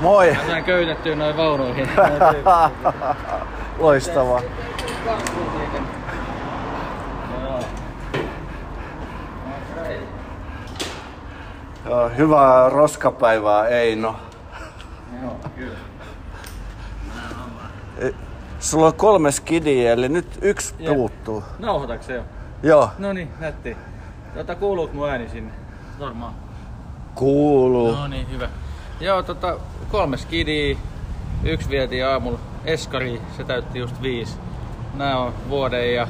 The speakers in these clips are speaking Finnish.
Moi! Mä sain köytettyä noin vaunuihin. Loistavaa. Joo, hyvää roskapäivää Eino. Joo, kyllä. E, Sulla on kolme skidiä, eli nyt yksi Jep. puuttuu. Nauhoitatko se jo? Joo, No niin, nätti. Tota, kuuluuko mun ääni sinne? Varmaan. kuuluu. No niin, hyvä. Joo, tota, kolme skidiä. Yksi vietiin aamulla Eskari, se täytti just viisi. Nää on vuoden ja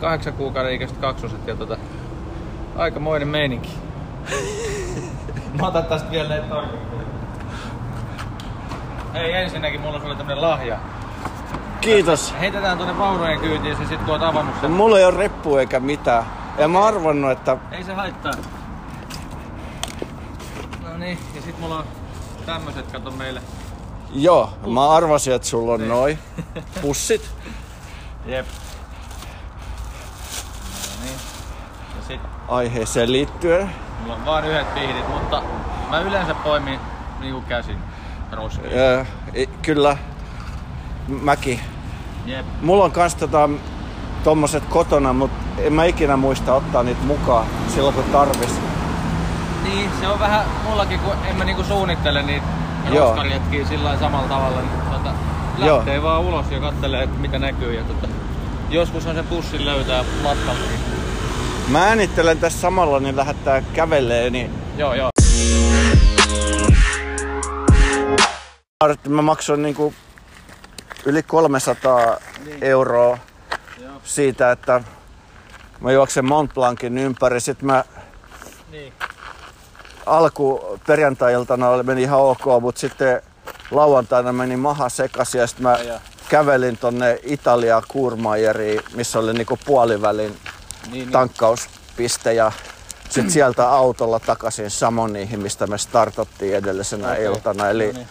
kahdeksan kuukauden ikäiset kaksoset ja tota, aikamoinen meininki. Mä otan tästä vielä näitä tarkempia. Hei, ensinnäkin mulla on sulle tämmönen lahja. Kiitos. Heitetään tuonne vaurojen kyytiin se sit kun oot avannut sen. Mulla ei ole reppu eikä mitään. Ja mä arvannut, että Ei se haittaa. No niin, ja sit mulla on tämmöset, kato meille. joo, mä arvasin, että sulla on Niin. noi pussit. Jep. No niin. Ja sit aiheeseen liittyen. mulla on vaan yhdet pihdit, mutta mä yleensä poimin niinku käsin roskia. Öö, kyllä, mäkin. Jep. Mulla on kans tota, tommoset kotona, mutta en mä ikinä muista ottaa niitä mukaan silloin kun tarvis. Niin, se on vähän mullakin, kun en mä niinku suunnittele niitä Joo. roskaretkiä sillä samalla tavalla, niin tota, Joo. lähtee vaan ulos ja kattelee, että mitä näkyy. Ja tota, joskus on sen pussin löytää matkalta. Niin... Mä äänittelen tässä samalla, niin lähettää kävelee, niin Joo, joo. mä maksoin niinku yli 300 euroa Joo. siitä, että mä juoksen Mont Blancin ympäri. Sitten mä Niin. Alku perjantai-iltana meni ihan ok, mutta sitten lauantaina meni maha sekaisin ja sitten mä Ja, kävelin tonne Italia Kurmajeriin, missä oli niinku puolivälin Niin, niin. tankkauspiste ja sitten sieltä autolla takaisin Samoniin, mistä me startattiin edellisenä Okei. iltana. Eli, No niin.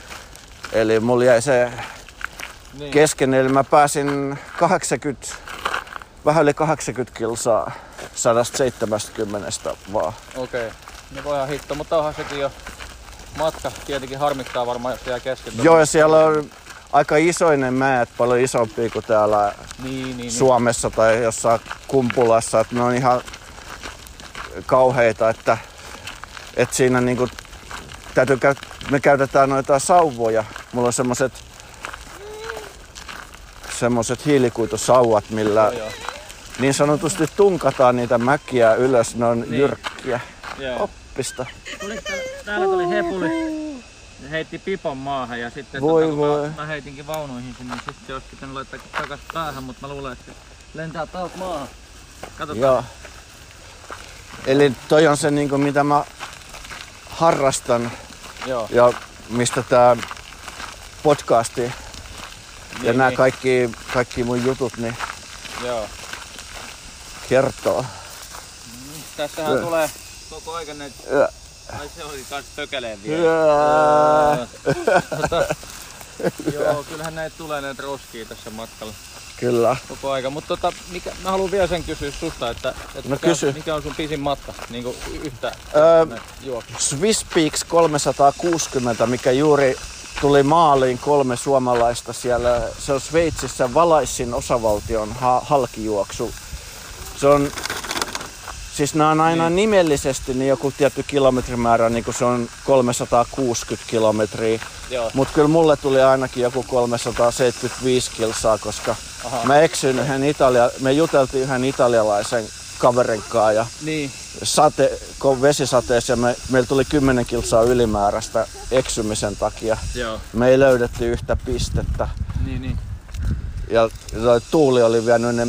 eli mulla jäi se Niin. kesken, eli mä pääsin 80, vähän yli 80 kilsaa 170 vaan. Okei. No voihan hitto, mutta onhan sekin jo matka. Tietenkin harmittaa varmaan, jos jää kesken. Joo, ja siellä on aika isoinen määt, paljon isompi kuin täällä Niin, niin, niin. Suomessa tai jossain Kumpulassa, että ne on ihan kauheita, että, että siinä niinku täytyy käy, me käytetään noita sauvoja. Mulla on semmoset semmoset hiilikuitusauvat, millä Joo, joo. niin sanotusti tunkataan niitä mäkiä ylös, ne on Niin. jyrkkiä. Joo. Oppista. Tuli, täällä, täällä tuli hepuli. Se heitti pipon maahan ja sitten Voi tota, voi. Mä, mä, heitinkin vaunuihin sinne, niin sitten se olisi pitänyt laittaa takas päähän, mutta mä luulen, että lentää taas maahan. Katsotaan. Joo. Eli toi on se, niinku, mitä mä harrastan Joo. ja mistä tää podcasti ja Niin, nämä niin. kaikki, kaikki mun jutut niin Joo. kertoo. Tässähän Joo. tulee koko aika näitä... Joo. Ai se oli kans pökeleen vielä. Tota, joo, kyllähän näitä tulee näitä roskia tässä matkalla Kyllä. koko aika. Mutta tota, mikä, mä haluan vielä sen kysyä susta, että, että No mikä, kysy. mikä on sun pisin matka niin kuin yhtä Öö? Swiss Peaks 360, mikä juuri tuli maaliin kolme suomalaista siellä. Se on Sveitsissä Valaissin osavaltion ha- halkijuoksu. Se on, siis nämä on aina Niin. nimellisesti niin joku tietty kilometrimäärä, niin kuin se on 360 kilometriä. Mutta kyllä mulle tuli ainakin joku 375 kilsaa, koska Aha. mä eksyin yhden Italia, me juteltiin yhden italialaisen kaverin kanssa ja Niin, sate, kun vesisateessa ja me, meillä tuli 10 kilsaa ylimääräistä eksymisen takia. joo. Me ei löydetty yhtä pistettä Niin, niin. ja tuuli oli vienyt ne,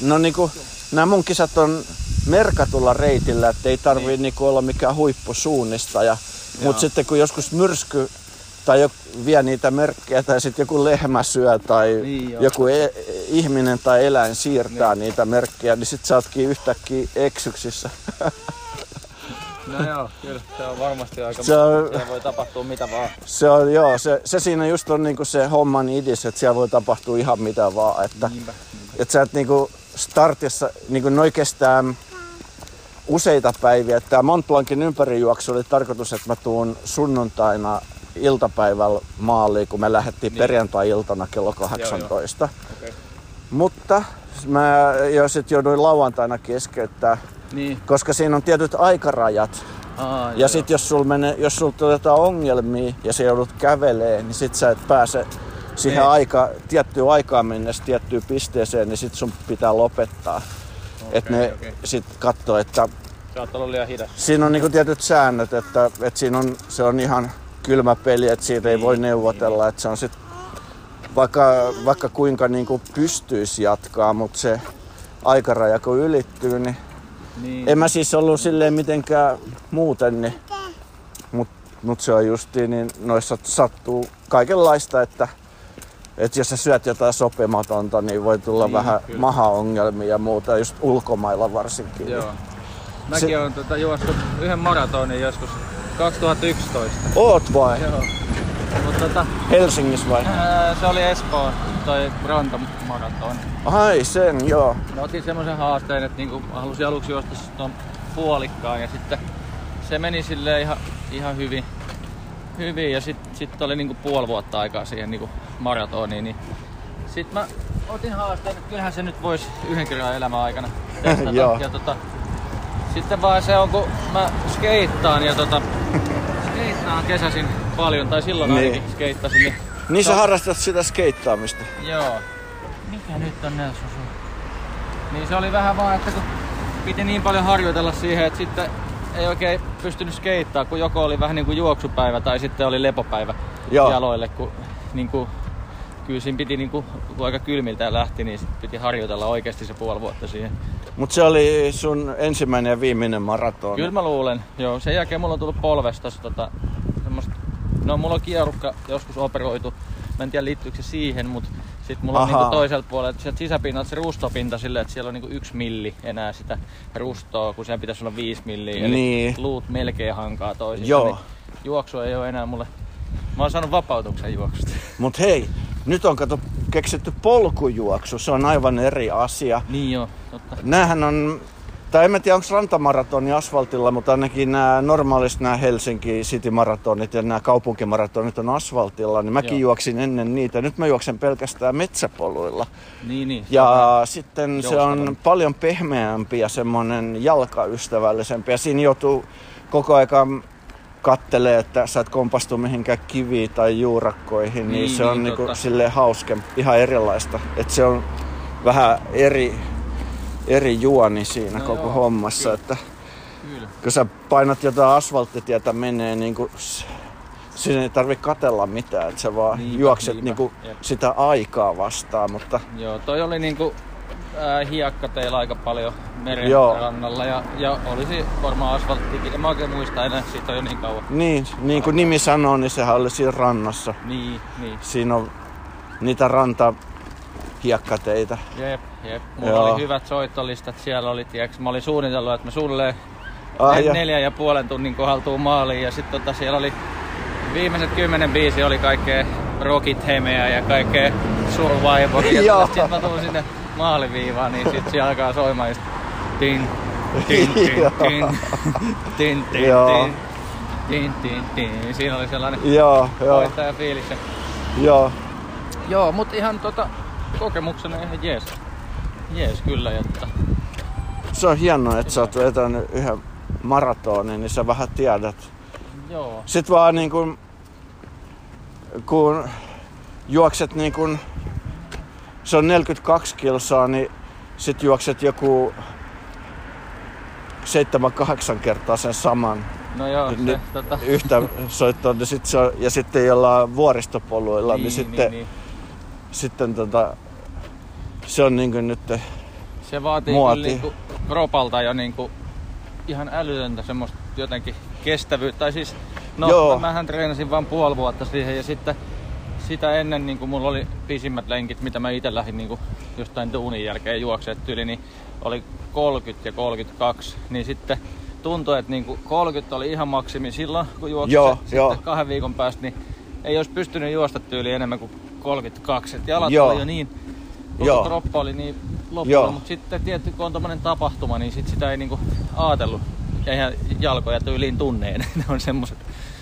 no niinku, nämä mun kisat on merkatulla reitillä, että ei tarvii niin. niinku olla mikään huippusuunnistaja. Mutta sitten kun joskus myrsky tai joku vie niitä merkkejä tai sitten joku lehmä syö tai Niin, joo. joku e- ihminen tai eläin siirtää niin. niitä merkkejä, niin sitten sä ootkin yhtäkkiä eksyksissä. No joo, kyllä se on varmasti aika... Se on- Siellä voi tapahtua mitä vaan. Se on joo, se, se siinä just on niinku se homman idis, että siellä voi tapahtua ihan mitä vaan. Että, Niinpä. että sä et niinku startissa, niinku noi kestää useita päiviä. Tämä Mont Blancin ympärijuoksu oli tarkoitus, että mä tuun sunnuntaina iltapäivällä maaliin, kun me lähdettiin Niin. perjantai-iltana kello 18. Okei. Mutta mä jo sit jouduin lauantaina keskeyttää, Niin. koska siinä on tietyt aikarajat. Aa, Ja sit jos sul menee, jos sul tulee jotain ongelmia ja sä joudut kävelee, niin sit sä et pääse siihen Niin. aika, tiettyyn aikaan mennessä tiettyyn pisteeseen, niin sit sun pitää lopettaa. Et ne okei. sit katsoo, että oot ollut liian hidas. siinä on niinku tietyt säännöt, että, että siinä on, se on ihan kylmä peli, että siitä ei voi Niin, neuvotella. Että se on sit, vaikka, vaikka kuinka niinku pystyisi jatkaa, mutta se aikaraja kun ylittyy, niin Niin. en mä siis ollut silleen mitenkään muuten, niin, mut, mut se on justiin, niin noissa sattuu kaikenlaista, että et jos sä syöt jotain sopimatonta, niin voi tulla Niin, vähän kyllä. mahaongelmia ja muuta, just ulkomailla varsinkin. Joo. Mäkin Se- olen tota juossut yhden maratonin joskus 2011. Oot vai? Joo. Mutta tota, Helsingissä vai? ää, se oli Espoon toi rantamaraton. Ai sen, joo. Mä otin semmoisen haasteen, että niinku halusin aluksi juosta tuon puolikkaan ja sitten se meni sille ihan, ihan hyvin. Hyvin ja sitten sit oli niinku puoli vuotta aikaa siihen niinku maratoniin. Niin sitten mä otin haasteen, että kyllähän se nyt voisi yhden kerran elämän aikana testata. Ja tota, sitten vaan se on, kun mä skeittaan ja tota, skeittaan kesäsin paljon, tai silloin Niin. ainakin skeittasin. Niin, Niin sä No. harrastat sitä skeittaamista. Joo. Mikä nyt on Nelson sun? Niin se oli vähän vaan, että kun piti niin paljon harjoitella siihen, että sitten ei oikein pystynyt skeittaa, kun joko oli vähän niin kuin juoksupäivä tai sitten oli lepopäivä Joo. jaloille, kun niin kuin, kyllä siinä piti niin kuin, kun aika kylmiltä lähti, niin sit piti harjoitella oikeasti se puoli vuotta siihen. Mut se oli sun ensimmäinen ja viimeinen maraton. Kyllä mä luulen, joo. Sen jälkeen mulla on tullut polvesta tota, semmoista, no mulla on kierukka joskus operoitu. Mä en tiedä liittyykö se siihen, mutta sitten mulla on Ahaa. niinku toiselta puolelta sieltä sisäpinnalta se rustopinta silleen, että siellä on niinku yksi milli enää sitä rustoa, kun siellä pitäisi olla viisi milliä. Eli Niin. luut melkein hankaa toisissa. Joo. Niin juoksu ei ole enää mulle. Mä oon saanut vapautuksen juoksusta. Mut hei, nyt on kato keksitty polkujuoksu, se on aivan eri asia. niin joo, totta. Näähän on, tai en tiedä onko rantamaratoni asfaltilla, mutta ainakin nämä normaalisti nämä Helsinki City maratonit ja nämä kaupunkimaratonit on asfaltilla, niin mäkin Joo. juoksin ennen niitä. Nyt mä juoksen pelkästään metsäpoluilla. Niin, niin. Ja sitten se on paljon pehmeämpi ja semmonen jalkaystävällisempi. Ja siinä joutuu koko ajan kattelee, että sä et kompastu mihinkään kiviin tai juurakkoihin, niin, Niin, se on niin, niinku silleen hausken, ihan erilaista. Et se on vähän eri, eri juoni siinä No koko joo, hommassa. kyllä. Että Kyllä. kun sä painat jotain asfalttitietä menee, niin kuin, siinä ei tarvi katella mitään, että sä vaan Niinpä, juokset niinpä. niinku Jep. sitä aikaa vastaan, mutta Joo, toi oli niinku ää, hiekka teillä aika paljon meren Joo. rannalla ja, ja olisi varmaan asfalttikin. En mä oikein muista enää, siitä on jo niin kauan. Niin, niin kuin nimi sanoo, niin sehän oli siinä rannassa. Niin, niin. Siinä on niitä ranta hiekkateitä. Jep, jep. Mulla Joo. oli hyvät soittolistat. Siellä oli, tiiäks, mä olin suunnitellut, että mä suunnilleen Ah, ja, neljän ja puolen tunnin kohdaltuu maaliin. Ja sitten tota, siellä oli viimeiset kymmenen biisi oli kaikkea Rocket Hemeä ja kaikkea Survivoria. Joo. Sitten mä tuun sinne maaliviivaan, niin sitten siellä alkaa soimaan just tin, tin, tin, tin, tin, tin, tin, tin, tin, tin. Siinä oli sellainen joo, fiilis. joo. Joo, mutta ihan tota kokemuksena ihan jees. Jees kyllä, että Se on hienoa, että sä oot vetänyt yhden maratonin, niin sä vähän tiedät. joo. Sitten vaan niin kun, kun juokset niin kun, se on 42 kilsaa, niin sit juokset joku 7-8 kertaa sen saman No joo, se, Nyt- tota, yhtä soittoa, niin sit se on, ja sitten jollain vuoristopoluilla, niin, niin sitten, niin. sitten tota, se on niin kuin nyt, Se vaatii Muoti. niinku kropalta jo niinku ihan älytöntä semmoista jotenkin kestävyyttä. Tai siis, no Joo. mähän treenasin vain puoli vuotta siihen ja sitten sitä ennen niin kuin mulla oli pisimmät lenkit, mitä mä itse lähdin niin kuin jostain duunin jälkeen juokseet tyyli, niin oli 30 ja 32. Niin sitten tuntui, että niin kuin 30 oli ihan maksimi silloin, kun juoksin Joo, se. Sitten joo. kahden viikon päästä, niin ei olisi pystynyt juosta tyyli enemmän kuin 32. Et jalat Joo. oli jo niin, koko Joo. kroppa oli niin loppuun, mutta sitten tietty kun on tommonen tapahtuma, niin sit sitä ei niinku ajatellut. Ja ihan jalkoja tyyliin tunneen. ne on semmoset.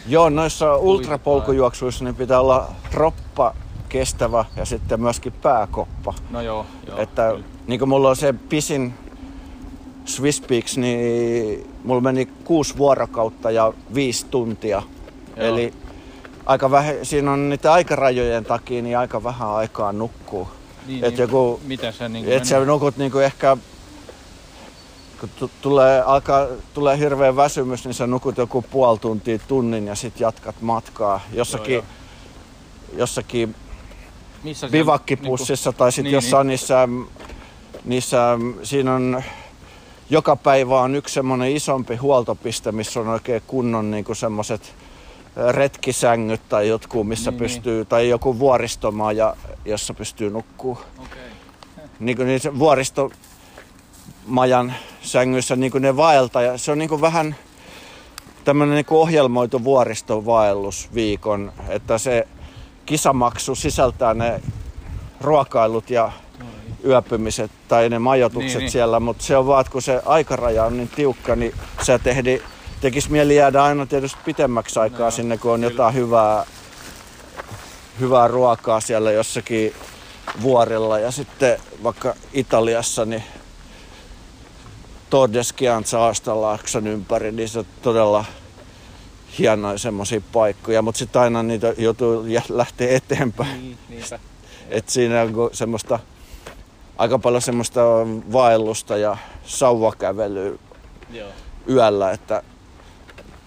Joo, noissa ultrapolkujuoksuissa niin pitää olla roppa kestävä ja sitten myöskin pääkoppa. No joo, joo. Että kyllä. niin kuin mulla on se pisin Swiss Peaks, niin mulla meni kuusi vuorokautta ja viisi tuntia. Joo. Eli aika vähän, siinä on niitä aikarajojen takia niin aika vähän aikaa nukkuu. Niin, et niin, joku- miten se niin Et sä nukut niinku ehkä, kun tu- tulee, alkaa, tulee hirveä väsymys, niin sä nukut joku puoli tuntia, tunnin ja sit jatkat matkaa. Jossakin, Joo, jossakin missä bivakkipussissa tai sitten niin, jossain niissä, niissä, siinä on joka päivä on yksi semmoinen isompi huoltopiste, missä on oikein kunnon niinku semmoiset retkisängyt tai jotkut, missä Niin, pystyy, tai joku vuoristomaa, ja, jossa pystyy nukkuu. Okei. Niin kuin niissä vuoristomajan sängyissä niin kuin ne vaeltaa, ja se on niin kuin vähän tämmöinen niin kuin ohjelmoitu vuoristovaellus viikon, että se kisamaksu sisältää ne ruokailut ja yöpymiset tai ne majoitukset Niin, niin, niin. siellä, mutta se on vaan, että kun se aikaraja on niin tiukka, niin sä tehdi, tekis mieli jäädä aina tietysti pitemmäksi aikaa No, sinne, kun on kyllä. jotain hyvää, hyvää ruokaa siellä jossakin vuorilla ja sitten vaikka Italiassa, niin Tordeskian saastalaakson ympäri, niin se on todella hienoja semmoisia paikkoja, mutta sitten aina niitä joutuu lähteä eteenpäin. Niin, niinpä. Et siinä on semmoista, aika paljon semmoista vaellusta ja sauvakävelyä Joo. yöllä, että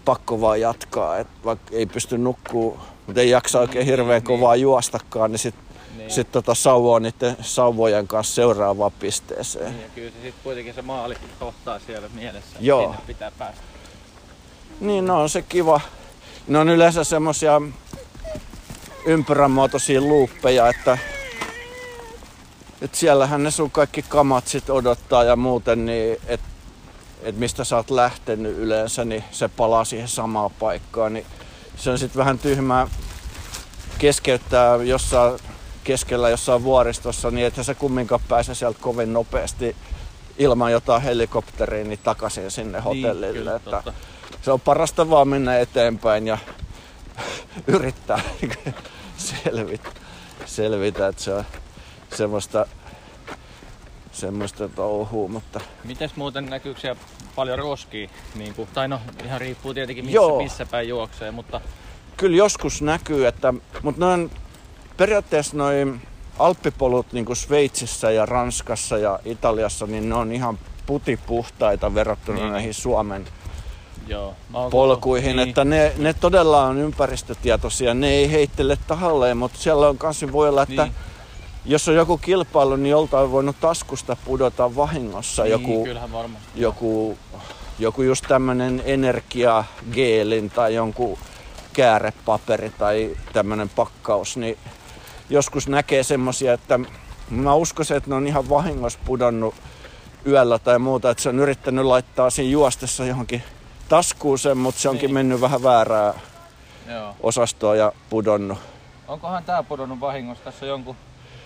pakko vaan jatkaa, että vaikka ei pysty nukkuu, mutta ei jaksa oikein Niin, hirveän niin. kovaa juostakaan, niin sitten Niin. sit tota sauvoo niiden sauvojen kanssa seuraavaan pisteeseen. Niin, ja kyllä se sitten kuitenkin se maali kohtaa siellä mielessä. Joo. Sinne pitää päästä. Niin, no on se kiva. Ne on yleensä semmosia ympyränmuotoisia luuppeja, että, että siellähän ne sun kaikki kamat sit odottaa ja muuten, niin että et mistä sä oot lähtenyt yleensä, niin se palaa siihen samaan paikkaan. Niin se on sitten vähän tyhmää keskeyttää jossain keskellä jossain vuoristossa, niin että se kumminkaan pääse sieltä kovin nopeasti ilman jotain helikopteria niin takaisin sinne hotellille. Niin, kyllä, että totta. se on parasta vaan mennä eteenpäin ja yrittää selvitä, selvitä että se on semmoista, semmoista touhua, mutta Mites muuten näkyykö siellä paljon roskia? Niin kuin, tai no ihan riippuu tietenkin missä, Joo. missä päin juoksee, mutta kyllä joskus näkyy, että, mutta noin periaatteessa noin alppipolut niin kuin Sveitsissä ja Ranskassa ja Italiassa, niin ne on ihan putipuhtaita verrattuna Niin. näihin Suomen joo. Polkuihin, niin, että ne, ne todella on ympäristötietoisia, ne ei heittele tahalleen, mutta siellä on kanssa voi olla, että Niin. Jos on joku kilpailu, niin joltain on voinut taskusta pudota vahingossa niin, joku, varmasti. joku, joku just tämmönen energiageelin tai jonkun käärepaperi tai tämmönen pakkaus, niin joskus näkee semmosia, että mä uskoisin, että ne on ihan vahingossa pudonnut yöllä tai muuta, että se on yrittänyt laittaa siinä juostessa johonkin taskuun sen, mutta se onkin Niin. mennyt vähän väärää Joo. osastoa ja pudonnut. Onkohan tää pudonnut vahingossa? Tässä on jonkun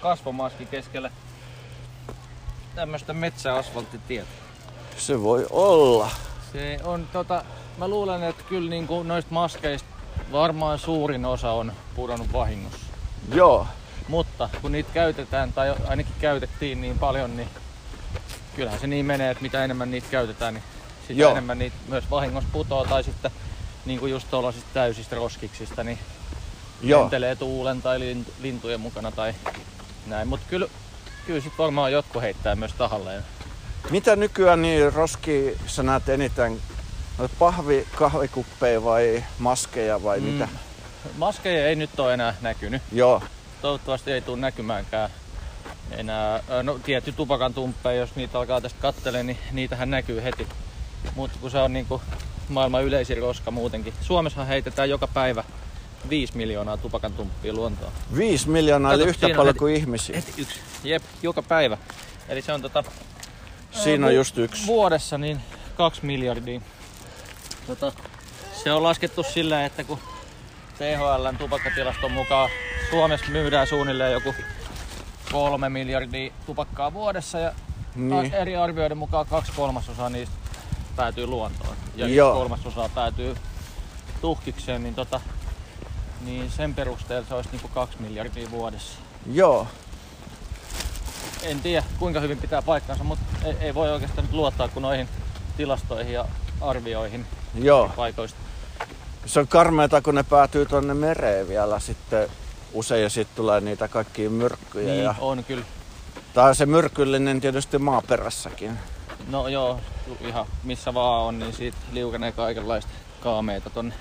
kasvomaski keskellä tämmöstä metsäasfalttitietä. Se voi olla. Se on tota, mä luulen, että kyllä niin kuin noista maskeista varmaan suurin osa on pudonnut vahingossa. Joo, Mutta kun niitä käytetään, tai ainakin käytettiin niin paljon, niin kyllähän se niin menee, että mitä enemmän niitä käytetään, niin sitä Joo. enemmän niitä myös vahingossa putoo. Tai sitten niin kuin just tuollaisista täysistä roskiksista, niin joo. lentelee tuulen tai lin- lintujen mukana tai näin. Mutta kyllä, kyllä sit varmaan jotkut heittää myös tahalleen. Mitä nykyään niin roski sä näet eniten? Pahvi, kahvikuppeja vai maskeja vai mm. mitä? Maskeja ei nyt ole enää näkynyt. Joo, Toivottavasti ei tule näkymäänkään enää. No tietty tupakan tumppeja, jos niitä alkaa tästä kattelemaan, niin niitähän näkyy heti. Mutta kun se on niinku maailman yleisin roska muutenkin. Suomessa heitetään joka päivä 5 miljoonaa tupakan tumppia luontoon. viisi miljoonaa Kato, eli yhtä paljon heti- kuin ihmisiä. Heti yksi. Jep, joka päivä. Eli se on tota... Siinä on just yksi. Vuodessa niin 2 miljardia. Tota, se on laskettu sillä, että kun THLn tupakkatilaston mukaan Suomessa myydään suunnilleen joku kolme miljardia tupakkaa vuodessa ja Niin. eri arvioiden mukaan kaksi kolmasosaa niistä päätyy luontoon. Ja Joo. yksi kolmasosaa päätyy tuhkikseen, niin, tota, niin sen perusteella se olisi niinku 2 miljardia vuodessa. Joo. En tiedä kuinka hyvin pitää paikkansa, mutta ei, ei voi oikeastaan nyt luottaa kuin noihin tilastoihin ja arvioihin Joo. paikoista. Se on karmeeta, kun ne päätyy tonne mereen vielä sitten usein ja sitten tulee niitä kaikkia myrkkyjä. Niin, Ja... on kyllä. Tää on se myrkyllinen tietysti maaperässäkin. No joo, ihan missä vaan on, niin siitä liukenee kaikenlaista kaameita tonne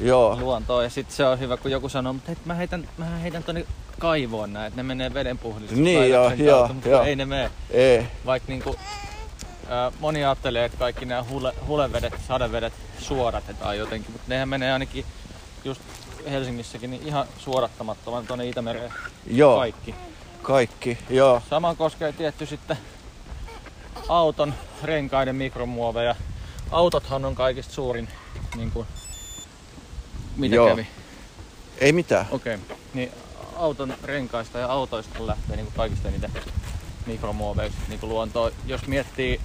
Joo. luontoon. Ja sitten se on hyvä, kun joku sanoo, mutta hei, mä heitän, mä heitän tonne kaivoon näin, että ne menee vedenpuhdistuksen Niin, joo, joo, kautta, mutta joo. ei ne mene. Ei. Vaikka niinku, ää, moni ajattelee, että kaikki nämä hule, hulevedet, sadevedet suodatetaan jotenkin, mutta nehän menee ainakin just Helsingissäkin niin ihan suodattamattoman tuonne Itämereen Joo. kaikki. Kaikki. Joo. Sama koskee tietty sitten auton renkaiden mikromuoveja. Autothan on kaikista suurin, niin kuin, mitä Joo. kävi. Ei mitään. Okei, okay. niin auton renkaista ja autoista lähtee niin kuin kaikista niitä mikromuoveja niin kuin luontoon. Jos miettii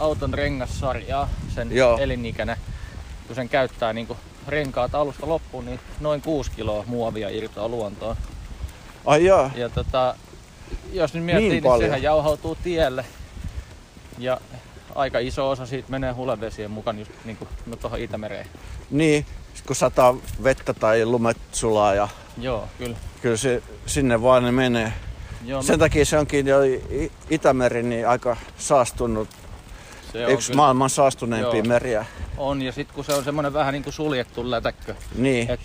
auton rengassarjaa, sen Joo. elinikänä, kun sen käyttää niin kuin renkaat alusta loppuun, niin noin 6 kiloa muovia irtoaa luontoon. Ai jaa. Ja tota, jos nyt miettii, Niin niin, paljon. niin sehän jauhautuu tielle. Ja aika iso osa siitä menee hulevesien mukaan just niin kuin no tuohon Itämereen. Niin, kun sataa vettä tai lumet sulaa ja Joo, kyllä. kyllä se sinne vaan ne menee. Joo, Sen takia se onkin jo Itämeri niin aika saastunut. se on, Yksi kyllä, maailman saastuneimpia Joo. meriä. on. Ja sitten kun se on semmoinen vähän niin kuin suljettu lätäkkö, Niin. et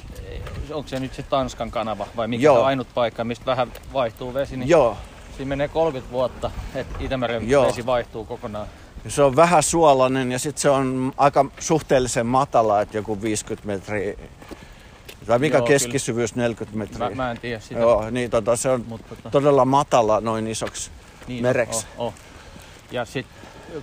onko se nyt se Tanskan kanava vai mikä Joo. on ainut paikka, mistä vähän vaihtuu vesi, niin Joo. siinä menee 30 vuotta, että Itämeren Joo. vesi vaihtuu kokonaan. Se on vähän suolainen ja sitten se on aika suhteellisen matala, että joku 50 metriä. Tai mikä Joo, keskisyvyys 40 metriä. Mä, mä en tiedä sitä. Joo, niin tota, se on Mutta tota, todella matala noin isoksi. niin, mereksi. Oh, oh. Ja sitten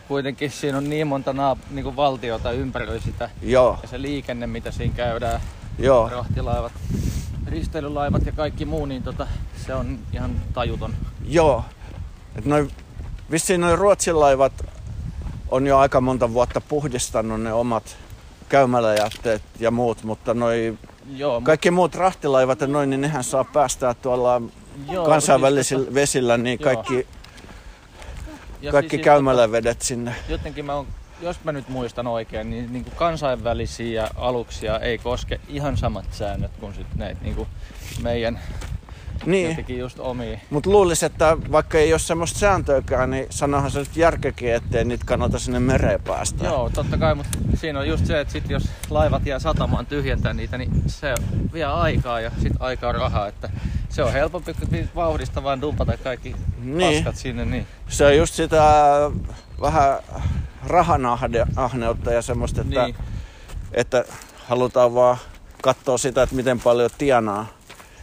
kuitenkin siinä on niin monta naap- niin valtiota ympäröi sitä. Joo, Ja se liikenne, mitä siinä käydään, joo. rahtilaivat, risteilylaivat ja kaikki muu, niin tota, se on ihan tajuton. Joo. Et noi, vissiin noin Ruotsin laivat on jo aika monta vuotta puhdistanut ne omat käymäläjätteet ja muut, mutta noi Joo, kaikki muut rahtilaivat ja noin, niin nehän saa päästää tuolla joo, kansainvälisillä siis vesillä niin kaikki, kaikki siis- käymälävedet sinne. Jotenkin mä oon, jos mä nyt muistan oikein, niin, niin kuin kansainvälisiä aluksia ei koske ihan samat säännöt kuin sit näitä niin kuin meidän Niin, jotenkin just omia. mutta luulisin, että vaikka ei ole semmoista sääntöäkään, niin sanohan se nyt järkekin, ettei niitä kannata sinne mereen päästä. Joo, totta kai, mutta siinä on just se, että sit jos laivat jää satamaan tyhjentää niitä, niin se vie aikaa ja sit aikaa rahaa. Että se on helpompi kuin vauhdista vaan dumpata kaikki Niin. paskat sinne. Niin. Se on just sitä vähän rahanahneutta ja semmoista, että, Niin. että halutaan vaan katsoa sitä, että miten paljon tienaa.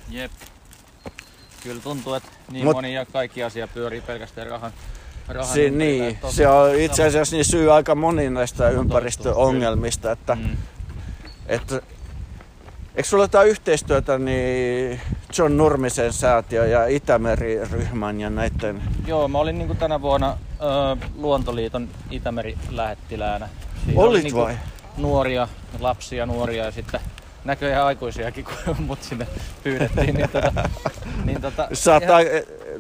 Jep. Kyllä tuntuu, että niin Mut- moni ja kaikki asia pyörii pelkästään rahan, rahan Si- niin, se on itse asiassa niin syy aika moniin näistä ympäristöongelmista, että, Mm. että eikö sulla jotain yhteistyötä niin John Nurmisen säätiö ja Itämeri-ryhmän ja näiden, Joo, mä olin niinku tänä vuonna ö, Luontoliiton Itämeri-lähettiläänä. Siinä oli olit niinku vai? Nuoria, lapsia, nuoria ja sitten näköjään aikuisiakin, kun mut sinne pyydettiin. Niin tota, niin tota, oot,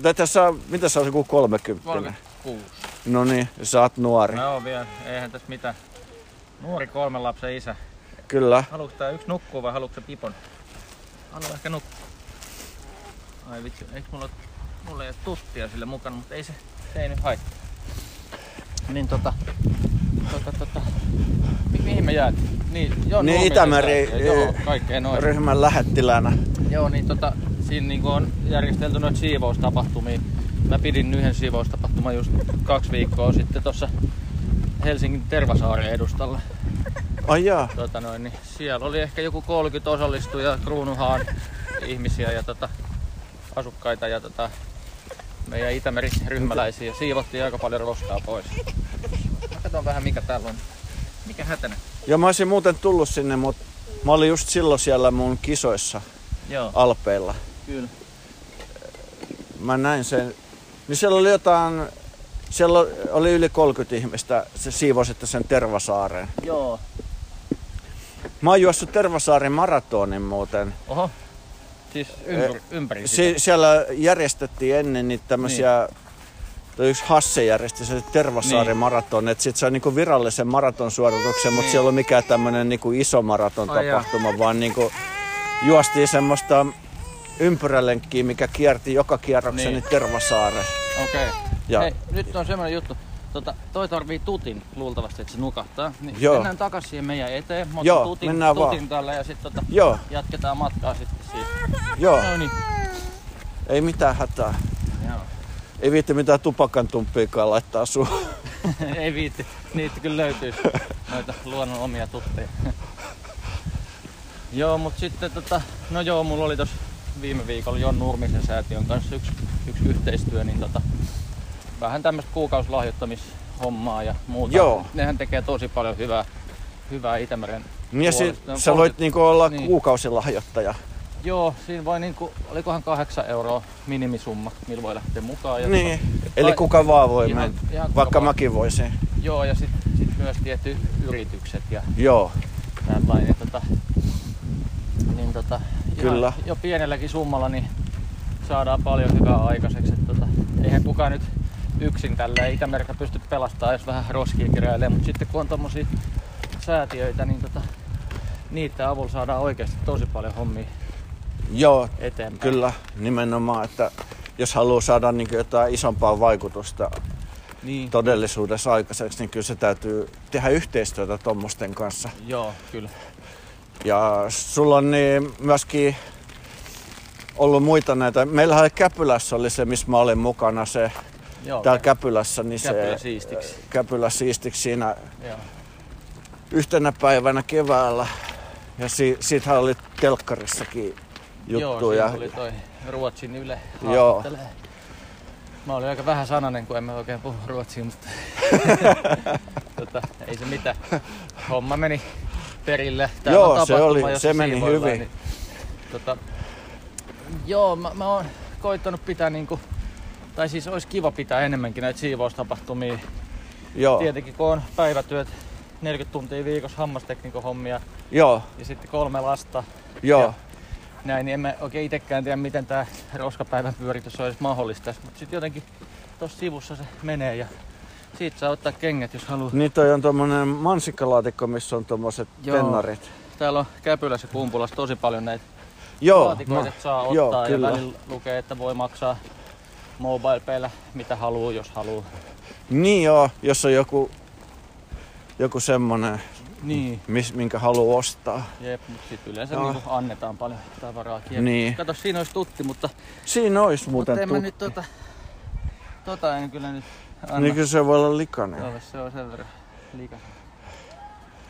ihan saa, mitä sä oot joku 30? 36. No niin, sä oot nuori. Oon vielä, eihän tässä mitään. Nuori kolmen lapsen isä. Kyllä. Haluatko tää yksi nukkua vai haluatko pipon? Haluan ehkä nukkua. Ai vitsi, eikö mulla, mulla ei ole tuttia sille mukana, mutta ei se, se ei nyt haittaa. Niin tota, tota, tota, mihin me jäätiin? Niin, joo, Niin, Itämeri, Joo. Ryhmän lähettiläänä. Joo, niin tota, siinä niinku on järjestelty noita siivoustapahtumia. Mä pidin yhden siivoustapahtuman just kaksi viikkoa sitten tuossa Helsingin Tervasaaren edustalla. Ai jaa. Tota noin, niin siellä oli ehkä joku 30 osallistujaa, Kruunuhaan ihmisiä ja tota, asukkaita ja tota, meidän Itämeri-ryhmäläisiä. Siivottiin aika paljon roskaa pois. Katsotaan vähän mikä täällä on. Mikä hätänä? Ja mä olisin muuten tullut sinne, mutta mä olin just silloin siellä mun kisoissa Joo, Alpeilla. kyllä. Mä näin sen. Niin siellä oli jotain, siellä oli yli 30 ihmistä, se siivositte sen Tervasaareen. Joo. Mä oon juossut Tervasaaren maratonin muuten. Oho. Siis ympäri, ympäri sitä. Si- siellä järjestettiin ennen niitä tämmöisiä, toi yksi Hasse järjesti se Tervasaaren Niin. maraton, että sit sai niinku virallisen maratonsuorituksen, mutta Niin. siellä ei ollut mikään tämmönen niinku iso maraton tapahtuma, vaan niinku juostiin semmoista ympyrälenkkiä, mikä kierti joka kierroksen Niin. Tervasaaren. Okei. Ja- Hei, nyt on semmoinen juttu. Tota, toi tarvii tutin luultavasti, että se nukahtaa. Niin Joo. Mennään takas siihen meidän eteen. Mä otan Joo, tutin, mennään vaan. tutin tällä ja sitten tota, Joo, jatketaan matkaa sitten siihen. joo, No niin. ei mitään hätää. Ei viitti mitään tupakan tumppiikaan laittaa suun. Ei viitti. Niitä kyllä löytyy noita luonnon omia tutteja. joo, mutta sitten tota, no joo, mulla oli tossa viime viikolla Jon Nurmisen säätiön kanssa yksi, yksi yhteistyö, niin tota, vähän tämmöistä kuukausilahjoittamishommaa ja muuta. Joo. Nehän tekee tosi paljon hyvää, hyvää Itämeren Niin ja si- puolesta. Ne on sä voit 30 niinku olla niin. kuukausilahjoittaja. Joo, siinä voi niinku, olikohan kahdeksan euroa minimisumma, millä voi lähteä mukaan. Ja Niin, tota, eli tai- kuka vaan voi ihan- mennä, ihan vaikka vaan. mäkin voisin. Joo, ja sitten sit myös tietty yritykset ja Joo, tällainen. Tota, niin tota, ihan Kyllä. Jo pienelläkin summalla niin saadaan paljon hyvää aikaiseksi. Et tota, eihän kukaan nyt yksin tällä Itämerta pysty pelastamaan, jos vähän roskia keräilee, mutta sitten kun on tommosia säätiöitä, niin tota, niiden avulla saadaan oikeasti tosi paljon hommia joo, eteenpäin. kyllä nimenomaan, että jos haluaa saada niin jotain isompaa vaikutusta Niin, todellisuudessa aikaiseksi, niin kyllä se täytyy tehdä yhteistyötä tuommoisten kanssa. joo, kyllä. Ja sulla on niin myöskin ollut muita näitä. Meillähän Käpylässä oli se, missä mä olin mukana, se Joo, täällä Käpylässä, niin Käpylä se siistiksi. Käpylä siistiksi siinä Joo. yhtenä päivänä keväällä. Ja si- siitähän oli telkkarissakin juttuja. siinä oli toi Ruotsin Yle Joo. Mä olin aika vähän sananen, kun emme oikein puhu ruotsia, mutta tota, ei se mitään. Homma meni perille. Täällä Joo, on se oli- se meni hyvin. Niin, tota, joo, mä, mä oon koittanut pitää niinku, tai siis olisi kiva pitää enemmänkin näitä siivoustapahtumia. Joo, Tietenkin kun on päivätyöt, 40 tuntia viikossa hammasteknikon hommia joo, ja sitten kolme lasta, joo. Ja näin, niin en mä oikein itsekään tiedä, miten tämä roskapäivän pyöritys on edes mahdollista. Mutta sitten jotenkin tuossa sivussa se menee ja siitä saa ottaa kengät, jos haluaa. Niin toi on tommonen mansikkalaatikko, missä on tommoset Joo. pennarit. Täällä on Käpylässä ja Kumpulassa tosi paljon näitä Joo, laatikoita, no, saa joo, ottaa ja kyllä. välillä lukee, että voi maksaa mobile mitä haluaa, jos haluaa. Niin joo, jos on joku, joku semmonen, Niin. mis, minkä haluaa ostaa. Jep, mutta sitten yleensä niinku annetaan paljon tavaraa. Niin. Kato, siinä olisi tutti, mutta, Siinä olisi muuten mutta en mä tuttu. nyt tota, tota en kyllä nyt anna. Niin kyllä se voi olla likainen. Joo, se on sen verran liikaa.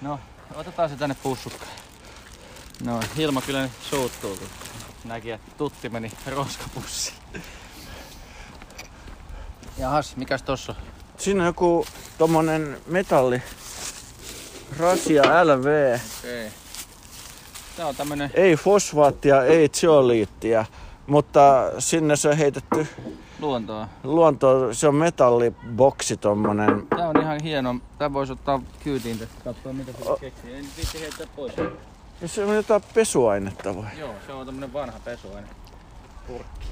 No, otetaan se tänne pussukkaan. No, Hilma kyllä nyt suuttuu, kun näki, että tutti meni roskapussiin. Jahas, mikäs tossa on? Siinä on joku tommonen metalli. Rasia LV. Okei. Tää on tämmönen, Ei fosfaattia, ei zeoliittia. Mutta sinne se on heitetty luontoa. luonto, se on metalliboksi tommonen. Tää on ihan hieno. Tää voisi ottaa kyytiin tästä, katsoa mitä se O- keksii. En viitti heittää pois. Ja se on jotain pesuainetta vai? Joo, se on tämmönen vanha pesuaine. Purkki.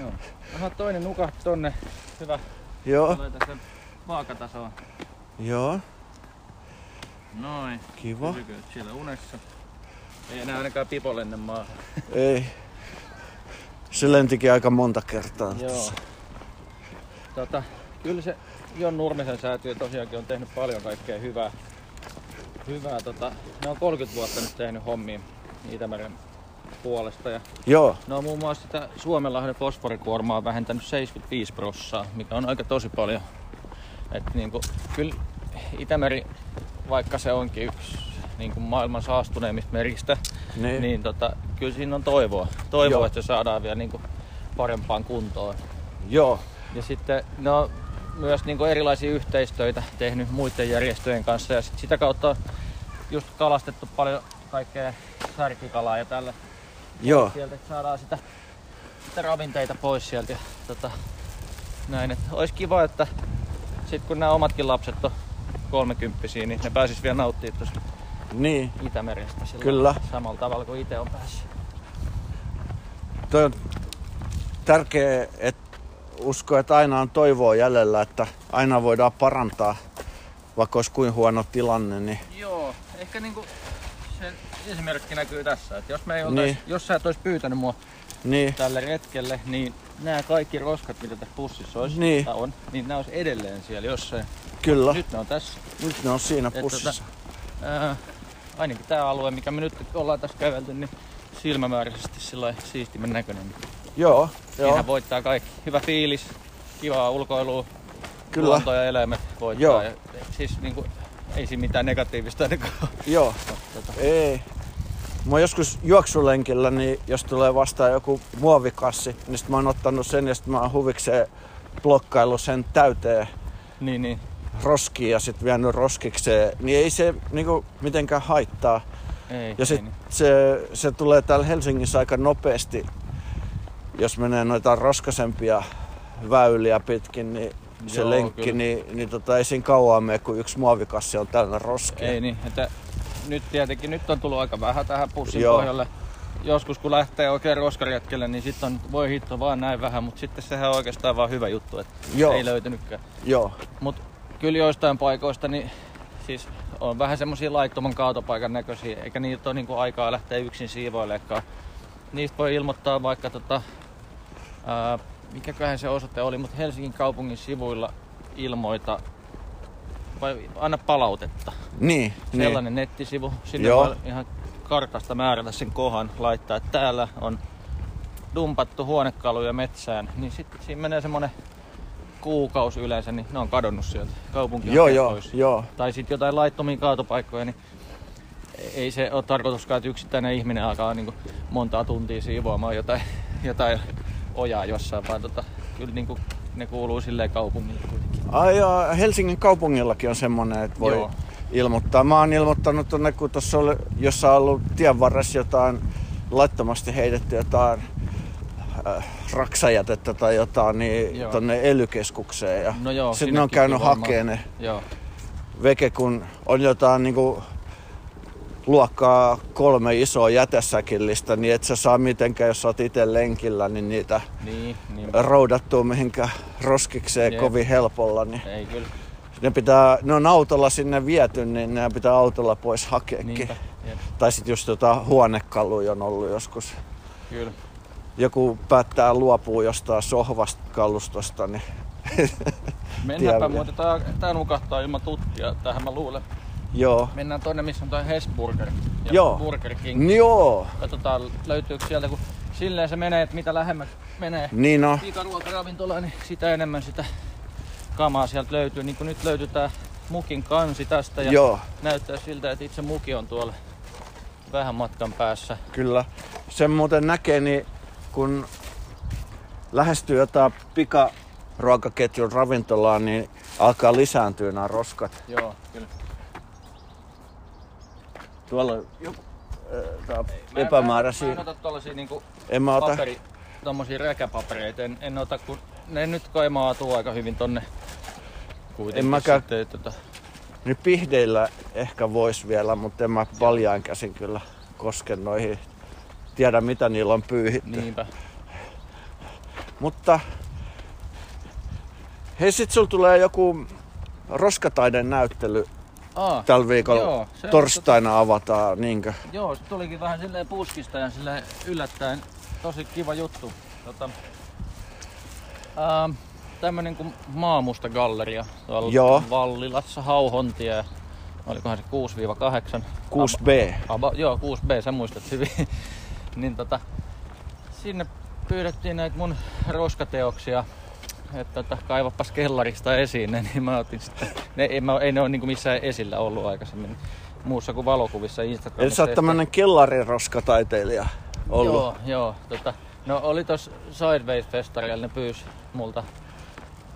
Joo. Aha, toinen nukahti tonne. Hyvä. Joo, Laita sen vaakatasoon. joo, Noin. kiva. Pysykö siellä unessa? Ei enää ainakaan pipo lennä maahan. Ei. Se lentikin aika monta kertaa. Joo. Tota, kyllä se Jon Nurmisen säätiö tosiaankin on tehnyt paljon kaikkea hyvää. Hyvää, tota, ne on 30 vuotta nyt tehnyt hommia Itämeren puolesta. Ja Joo, ne on muun muassa sitä Suomenlahden fosforikuormaa vähentänyt 75 prossaa, mikä on aika tosi paljon. Et niinku, kyllä Itämeri, vaikka se onkin yksi niinku maailman saastuneimmista meristä, niin. niin tota, kyllä siinä on toivoa. Toivoa, Joo. että se saadaan vielä niinku parempaan kuntoon. Joo, Ja sitten ne on myös niinku erilaisia yhteistöitä tehnyt muiden järjestöjen kanssa ja sit sitä kautta on just kalastettu paljon kaikkea särkikalaa ja tällä joo, sieltä, että saadaan sitä, sitä ravinteita pois sieltä. Ja, tota, näin, että olisi kiva, että sit kun nämä omatkin lapset on kolmekymppisiä, niin ne pääsis vielä nauttimaan tuosta Niin, Itämerestä sillä Kyllä. samalla tavalla kuin itse on päässyt. toi on tärkeä, että usko, että aina on toivoa jäljellä, että aina voidaan parantaa, vaikka olisi kuin huono tilanne, niin Joo, ehkä niinku se esimerkki näkyy tässä, että jos, me ei oltais, Niin. jos sä et olisi pyytänyt mua niin, tälle retkelle, niin nämä kaikki roskat, mitä tässä pussissa olisi, Niin. on, niin nämä olisi edelleen siellä jossain. kyllä. Nyt ne on tässä. Nyt ne on siinä Et pussissa. Ää, ainakin tämä alue, mikä me nyt ollaan tässä kävelty, niin silmämääräisesti sillä siistimen näköinen. Joo, joo, Siinä voittaa kaikki. Hyvä fiilis, kivaa ulkoilua, kyllä. luonto ja eläimet voittaa. Joo. Ja, siis niinku, ei siinä mitään negatiivista ainakaan. Joo, Tota, ei. Mä oon joskus juoksulenkillä, niin jos tulee vastaan joku muovikassi, niin sit mä oon ottanut sen ja sit mä oon huvikseen blokkailu sen täyteen niin, niin. roskiin ja sit vienyt roskikseen, niin ei se niinku mitenkään haittaa. Ei, Ja sit ei, niin. se, se tulee täällä Helsingissä aika nopeasti, jos menee noita roskasempia väyliä pitkin, niin se Joo, lenkki, kyllä. niin, niin tota, ei siinä kauan mene, kun yksi muovikassi on täynnä roskia. Ei niin, että nyt tietenkin nyt on tullut aika vähän tähän pussin Joo. pohjalle. Joskus kun lähtee oikein roskaretkelle, niin sitten on, voi hitto vaan näin vähän, mutta sitten sehän on oikeastaan vaan hyvä juttu, että Joo. ei löytynytkään. Joo, Mutta kyllä joistain paikoista niin siis on vähän semmoisia laittoman kaatopaikan näköisiä, eikä niitä ole niinku aikaa lähteä yksin siivoilemaan. Niistä voi ilmoittaa vaikka tota, ää, mikäköhän se osoite oli, mutta Helsingin kaupungin sivuilla ilmoita vai anna palautetta. niin, niin. Sellainen nettisivu. Sinne Joo. voi ihan kartasta määrätä sen kohan, laittaa, että täällä on dumpattu huonekaluja metsään. Niin sitten siinä menee semmonen kuukausi yleensä, niin ne on kadonnut sieltä. Kaupunki Joo, hakee joo, pois. joo. Tai sitten jotain laittomia kaatopaikkoja, niin ei se ole tarkoituskaan, että yksittäinen ihminen alkaa niin montaa tuntia siivoamaan jotain, jotain ojaa jossain, vaan tota, kyllä niin ne kuuluu silleen kaupungille kuitenkin. Ai ja Helsingin kaupungillakin on semmonen, että voi Joo. ilmoittaa. Mä oon ilmoittanut tonne, kun tuossa oli jossain ollut tien varressa jotain laittomasti heitetty jotain äh, raksajätettä tai jotain, niin Joo. tonne elykeskukseen. Ja No joo, sitten ne on käynyt hakemaan ne Joo, veke, kun on jotain niinku luokkaa kolme isoa jätesäkillistä, niin et sä saa mitenkään, jos sä oot itse lenkillä, niin niitä niin, niin. roudattua mihinkään roskikseen Jep. kovin helpolla. Niin Ei kyllä. ne, pitää, ne on autolla sinne viety, niin ne pitää autolla pois hakeekin. Tai sitten just jotain huonekaluja on ollut joskus. kyllä. Joku päättää luopua jostain sohvasta kalustosta, niin Mennäänpä muuten, tää, tää nukahtaa ilman tuttia, tähän mä luulen. Joo. Mennään tonne, missä on toi Hesburger ja Joo. Burger King. Joo, Katsotaan löytyykö sieltä, kun silleen se menee, että mitä lähemmäksi menee niin on. pikaruokaravintola, niin sitä enemmän sitä kamaa sieltä löytyy. Niin kuin nyt löytyy tää mukin kansi tästä ja Joo, näyttää siltä, että itse muki on tuolla vähän matkan päässä. kyllä. Sen muuten näkee, niin kun lähestyy jotain pikaruokaketjun ravintolaa, niin alkaa lisääntyä nämä roskat. Joo, kyllä. Tuolla on joku äh, on Mä en- Mä epämääräisiä. en ota tollasia niinku En mä ota. paperi, tommosia räkäpapereita. En, en ota, kun ne nyt kai maatuu aika hyvin tonne kuitenkin. En mäkään- Sitten, tota, Nyt pihdeillä ehkä vois vielä, mutta en mä paljaan käsin kyllä koske noihin. Tiedä mitä niillä on pyyhitty. niinpä. Mutta hei sit sul tulee joku roskataiden näyttely Aa, tällä viikolla. Joo, se on Torstaina avataan, niinkö? Joo, se tulikin vähän silleen puskista ja silleen yllättäen. Tosi kiva juttu. Tota, ähm, tämmönen kuin Maamusta galleria tuolla Joo. Vallilassa Hauhontie. Olikohan se 6-8? 6B. Aba, joo, 6B, sä muistat hyvin. niin tota, sinne pyydettiin näitä mun roskateoksia, että tota, kaivapas kellarista esiin ne, niin mä otin sitten. Ne, ei, mä, ei ne ole niin missään esillä ollut aikaisemmin muussa kuin valokuvissa Eli Instagramissa. sä oot tämmönen kellariroskataiteilija ollut. Joo, joo. Tota, no oli tos Sideways-festarilla, ne pyysi multa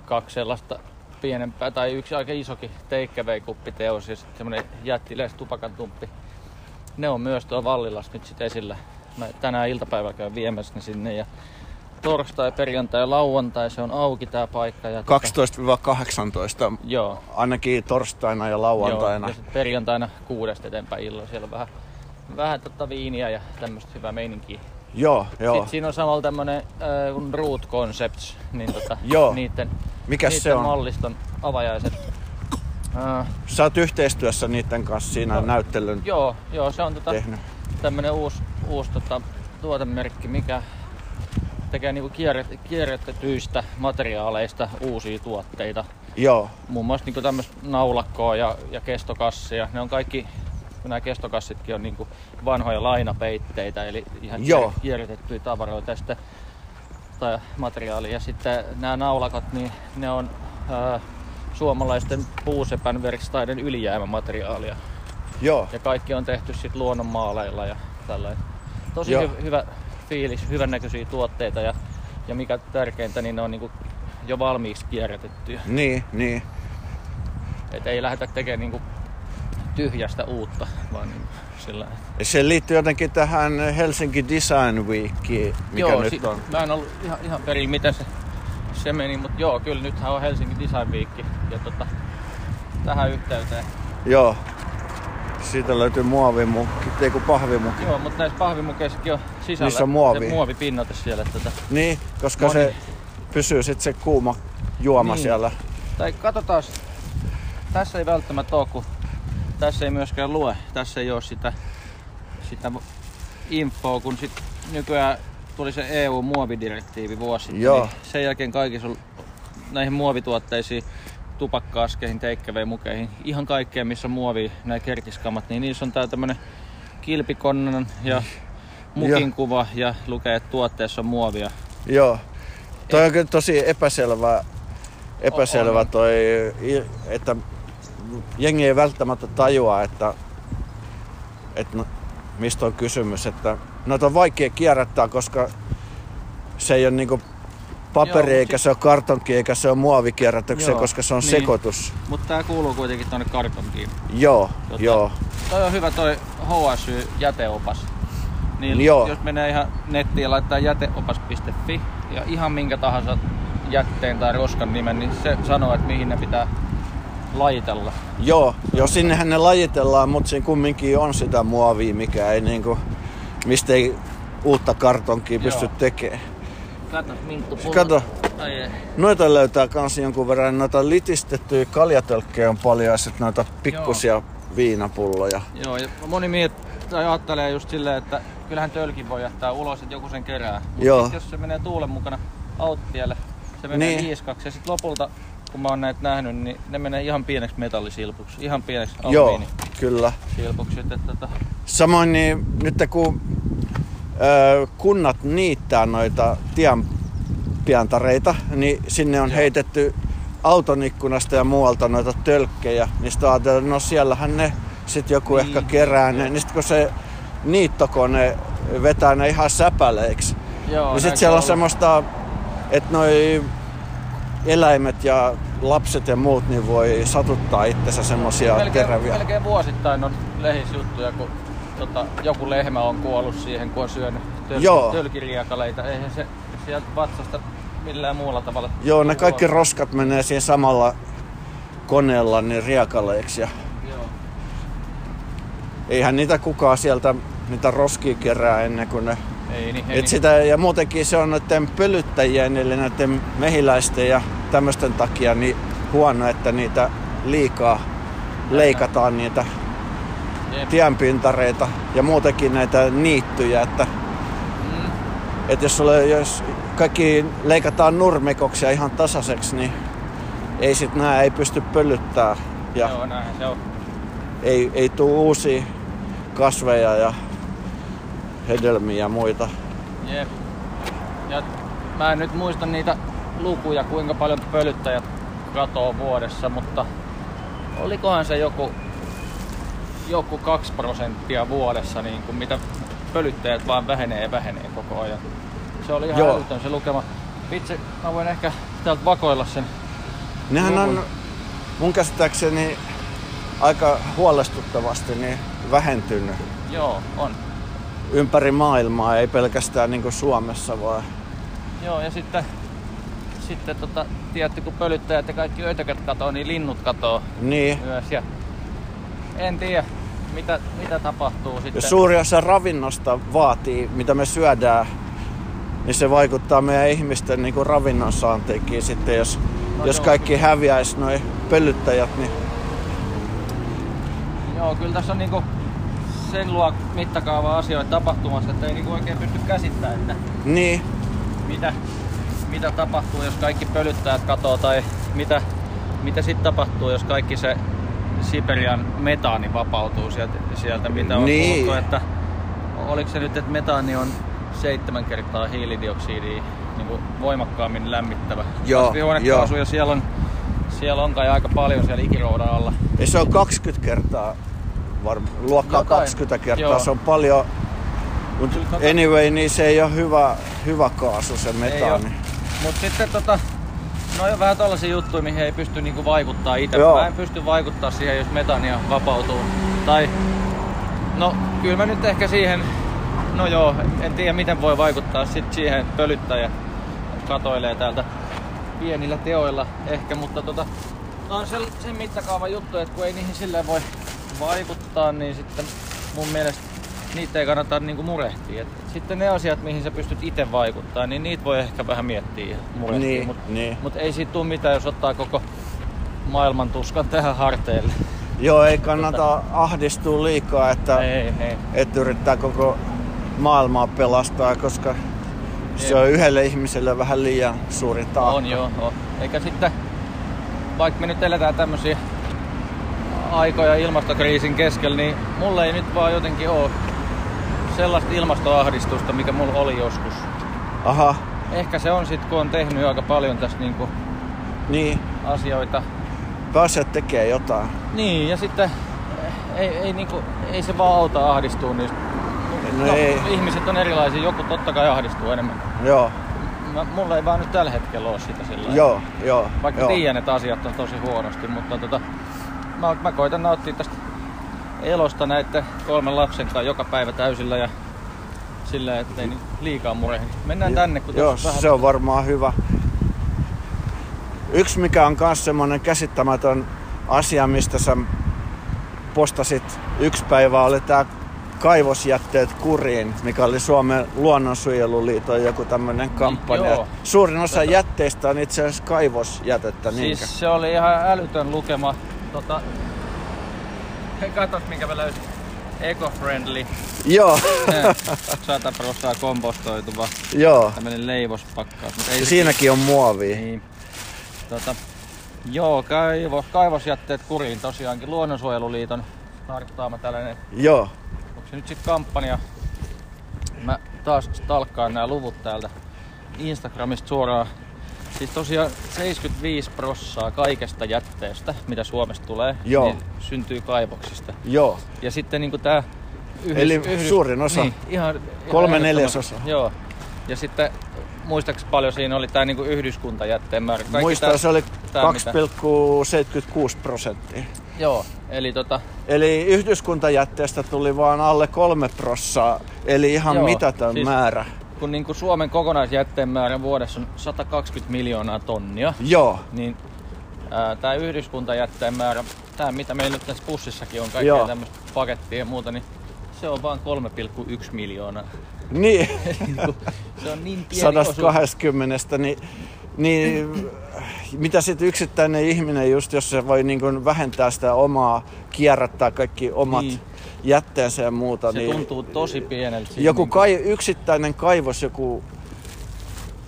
kaksi sellaista pienempää tai yksi aika isokin takeaway-kuppiteos ja sitten semmonen jättiläis tupakan tumppi. Ne on myös tuolla Vallilassa nyt sit esillä. Mä tänään iltapäivällä käyn viemässä ne sinne ja torstai, perjantai ja lauantai se on auki tää paikka. Ja 12-18, Joo. ainakin torstaina ja lauantaina. Joo, ja perjantaina kuudesta eteenpäin illalla. Siellä on vähän, vähän tota viiniä ja tämmöistä hyvää meininkiä. Joo, joo. Sitten siinä on samalla tämmönen äh, kun Root Concepts, niin tota, Joo. niitten, Mikäs niitten se on? malliston avajaiset. Äh, Sä oot yhteistyössä niiden kanssa siinä No, näyttelyn joo, joo, se on tota, tehnyt. tämmönen uusi, uusi tota, tuotemerkki, mikä tekee niinku kierret, kierrätetyistä materiaaleista uusia tuotteita. Joo, Muun muassa niinku tämmöistä naulakkoa ja, ja kestokassia. Ne on kaikki, nämä kestokassitkin on niinku vanhoja lainapeitteitä, eli ihan Joo. kier- kierrätettyjä tavaroita ja sitten, tai materiaalia. Ja sitten nämä naulakot, niin ne on ää, suomalaisten puusepän verkstaiden ylijäämämateriaalia. joo, Ja kaikki on tehty sit luonnonmaaleilla ja tällainen. Tosi Joo. hy- hyvä fiilis, hyvännäköisiä tuotteita ja, ja mikä tärkeintä, niin ne on niinku jo valmiiksi kierrätettyjä. niin, niin. Et ei lähdetä tekemään niinku tyhjästä uutta, vaan niinku sillä Se liittyy jotenkin tähän Helsinki Design Weekiin, mikä joo, nyt si- on. Mä en ollut ihan, ihan perin, miten se, se meni, mutta joo, kyllä nythän on Helsingin Design Week ja tota, tähän yhteyteen. Joo. Siitä löytyy muovimukki, ei kun pahvimukki. Joo, mutta näissä pahvimukeissakin on sisällä Niissä on muovia. se muovipinnate siellä. Tota, Niin, koska Moni. se pysyy sitten se kuuma juoma Niin. siellä. Tai katsotaan, tässä ei välttämättä ole, kun tässä ei myöskään lue, tässä ei ole sitä, sitä infoa, kun sit nykyään tuli se EU-muovidirektiivi vuosi Joo. niin sen jälkeen kaikissa on näihin muovituotteisiin, tupakkaaskeihin, teikkäveimukeihin, ihan kaikkeen missä on muovi, nämä kerkiskamat, niin niissä on tää tämmönen kilpikonnan ja mukin kuva ja lukee, että tuotteessa on muovia. Joo. Toi on kyllä tosi epäselvä, epäselvä On. toi, että jengi ei välttämättä tajua, että, että no, mistä on kysymys. Että noita on vaikea kierrättää, koska se ei ole niinku paperi, Joo, eikä se ole kartonki, eikä se ole muovikierrätykseen, Joo, koska se on niin. sekoitus. Mutta tää kuuluu kuitenkin tonne kartonkiin. Joo, Tota, joo. Toi on hyvä toi HSY-jäteopas. Niin Joo. jos menee ihan nettiin ja laittaa jäteopas.fi ja ihan minkä tahansa jätteen tai roskan nimen, niin se sanoo, että mihin ne pitää lajitella. Joo, joo, sinnehän ne lajitellaan, mutta siinä kumminkin on sitä muovia, mikä ei niinku, mistä ei uutta kartonkia pysty tekemään. Kato, Minttu pullo. Kato. Ai. Noita löytää kans jonkun verran, noita litistettyjä kaljatölkkejä on paljon ja sit noita pikkusia viinapulloja. Joo, ja moni miet, tai ajattelee just silleen, että kyllähän tölkin voi jättää ulos, että joku sen kerää. Mut Joo. sit jos se menee tuulen mukana autotielle, se menee Niin. hiiskaksi ja sitten lopulta kun mä oon näitä nähnyt, niin ne menee ihan pieneksi metallisilpuksi, ihan pieneksi Joo, kyllä. Että, tota, Samoin niin nyt kun kunnat niittää noita tienpiantareita, niin sinne on heitetty auton ikkunasta ja muualta noita tölkkejä. Niin sitten ajatellaan, että no siellähän ne sitten joku Niin, ehkä kerää ne. Niin sitten kun se niittokone vetää ne ihan säpäleiksi, joo, niin sitten siellä on ollut. semmoista, että noi eläimet ja lapset ja muut niin voi satuttaa itsensä melkein, teräviä. melkein vuosittain on lehisjuttuja, kun tota, joku lehmä on kuollut siihen, kun on syönyt töl- Joo. tölkiriakaleita. Eihän se sieltä vatsasta millään muulla tavalla. Joo, ne kaikki ulos. roskat menee siinä samalla koneella niin riakaleiksi. Ja Joo. eihän niitä kukaan sieltä niitä roskia kerää ennen kuin ne... Ei niin, ei Et niin. sitä, ja muutenkin se on noiden pölyttäjien eli näiden mehiläisten ja tämmöisten takia niin huono, että niitä liikaa leikataan niitä. Tienpintareita ja muutenkin näitä niittyjä, että, Mm. että jos, sulle, jos kaikki leikataan nurmikoksi ja ihan tasaiseksi, niin ei sit nää ei pysty pölyttää ja Joo, näinhän se on. ei, ei tuu uusia kasveja ja hedelmiä ja muita. Jep. Ja mä en nyt muista niitä lukuja, kuinka paljon pölyttäjät katoo vuodessa, mutta olikohan se joku, joku 2 prosenttia vuodessa, niin kuin mitä pölyttäjät vaan vähenee ja vähenee koko ajan. Se oli ihan Joo. älytön se lukema. Vitsi, mä voin ehkä täältä vakoilla sen. Nehän on Luvun. mun käsittääkseni aika huolestuttavasti niin vähentynyt Joo, on. ympäri maailmaa, ei pelkästään niin Suomessa vaan. Joo, ja sitten, sitten tota, tiedätte, kun pölyttäjät ja kaikki ötökät katoo, niin linnut katoo Niin. myös. Ja en tiedä, mitä, mitä tapahtuu sitten. Jos suuri osa ravinnosta vaatii, mitä me syödään, niin se vaikuttaa meidän ihmisten niin kuin ravinnon saantiinkin sitten, jos, No jos joo, kaikki häviäisi noin pölyttäjät, niin Joo, kyllä tässä on niinku sen luo mittakaava asioita tapahtumassa, että ei niinku oikein pysty käsittämään, että niin, mitä, mitä tapahtuu, jos kaikki pölyttäjät katoo, tai mitä, mitä sitten tapahtuu, jos kaikki se Siberian metaani vapautuu sieltä, sieltä mitä on Niin. puhuttu, että oliko se nyt, että metaani on seitsemän kertaa hiilidioksidia niin kuin voimakkaammin lämmittävä Joo, kasvihuonekaasu, joo. ja siellä on, siellä on kai aika paljon siellä ikiroudan alla. ja se on 20 kertaa, varmaan luokkaa Jotain. 20 kertaa, Joo. se on paljon, mutta anyway, niin se ei ole hyvä, hyvä kaasu se metaani. oo. Mut sitten tota, no on vähän tällaisia juttuja, mihin ei pysty niinku vaikuttaa itse. Joo. Mä en pysty vaikuttaa siihen, jos metania vapautuu. Tai, no kyllä mä nyt ehkä siihen, no joo, en tiedä miten voi vaikuttaa sit siihen, että pölyttäjä katoilee täältä pienillä teoilla ehkä, mutta tota, no on se, sen mittakaavan juttu, että kun ei niihin silleen voi vaikuttaa, niin sitten mun mielestä niitä ei kannata niinku murehtia. Et sitten ne asiat, mihin sä pystyt itse vaikuttaa, niin niitä voi ehkä vähän miettiä ja murehtia. Niin, Mutta niin. mut ei siitä tule mitään, jos ottaa koko maailman tuskan tähän harteille. Joo, ei kannata ahdistua liikaa, että Ei, ei. että yrittää koko maailmaa pelastaa, koska se on yhdelle ihmiselle vähän liian suuri taakka. On joo, on. Eikä sitten, vaikka me nyt eletään tämmöisiä aikoja ilmastokriisin keskellä, niin mulla ei nyt vaan jotenkin oo sellaista ilmastoahdistusta, mikä mulla oli joskus. Aha, Ehkä se on sit, kun on tehnyt aika paljon tässä niinku niin. asioita. Pääset tekee jotain. Niin, ja sitten ei, ei, niinku, ei se vaan auta ahdistua niistä. No ei. Ihmiset on erilaisia, joku totta kai ahdistuu enemmän. Joo, Mä, mulla ei vaan nyt tällä hetkellä ole sitä sillä joo, joo. Vaikka joo. tiedän, että asiat on tosi huonosti, mutta tota, mä, mä koitan nauttia tästä elosta näiden kolmen lapsen kanssa joka päivä täysillä ja sillä, ettei niin liikaa murehdi. Mennään tänne, kun Joo, vähän... se on varmaan hyvä. Yksi mikä on myös semmoinen käsittämätön asia, mistä sä postasit yksi päivä, oli tää kaivosjätteet kuriin, mikä oli Suomen luonnonsuojeluliiton joku tämmöinen kampanja. joo. Suurin osa Tota- jätteistä on itse asiassa kaivosjätettä, niinkö? Siis se oli ihan älytön lukema. Tota, katos minkä mä löysin. Eco-friendly, Joo, 100 prosenttia kompostoituva, joo. tämmönen leivospakkaus. Mutta ei Ja siinäkin on muovia. Niin. Tota, joo, kaivos, kaivosjätteet kuriin tosiaankin. Luonnonsuojeluliiton starttaama tällainen. Joo, Onko se nyt sitten kampanja? Mä taas stalkkaan nämä luvut täältä Instagramista suoraan. Siis tosiaan 75 prossaa kaikesta jätteestä, mitä Suomesta tulee, Joo. niin syntyy kaivoksista. joo. Ja sitten niinku tää yhdys, Eli suurin osa. Niin, ihan, Kolme neljäsosaa. Joo. Ja sitten muistaaks paljon siinä oli tää niinku yhdyskuntajätteen määrä. Kaikki Muistaa tää- se oli tää mitä- 2,76 prosenttia. Joo, eli tota, Eli yhdyskuntajätteestä tuli vaan alle kolme prossaa, eli ihan Joo, mitätön siis- määrä. Kun niinku Suomen kokonaisjätteen määrä vuodessa on 120 miljoonaa tonnia, Joo, niin tää yhdyskuntajätteen määrä, tää mitä meillä nyt tässä pussissakin on, kaikkea Joo. tämmöistä pakettia ja muuta, niin se on vaan 3,1 miljoonaa. niin Niinku, se on niin pieni osuus. 120, niin, niin mitä sitten yksittäinen ihminen just, jos se voi niin kuin vähentää sitä omaa, kierrättää kaikki omat Niin. Jätteensä ja muuta, Se niin tuntuu tosi pieneltä. siinä joku niinku- kai, yksittäinen kaivos, joku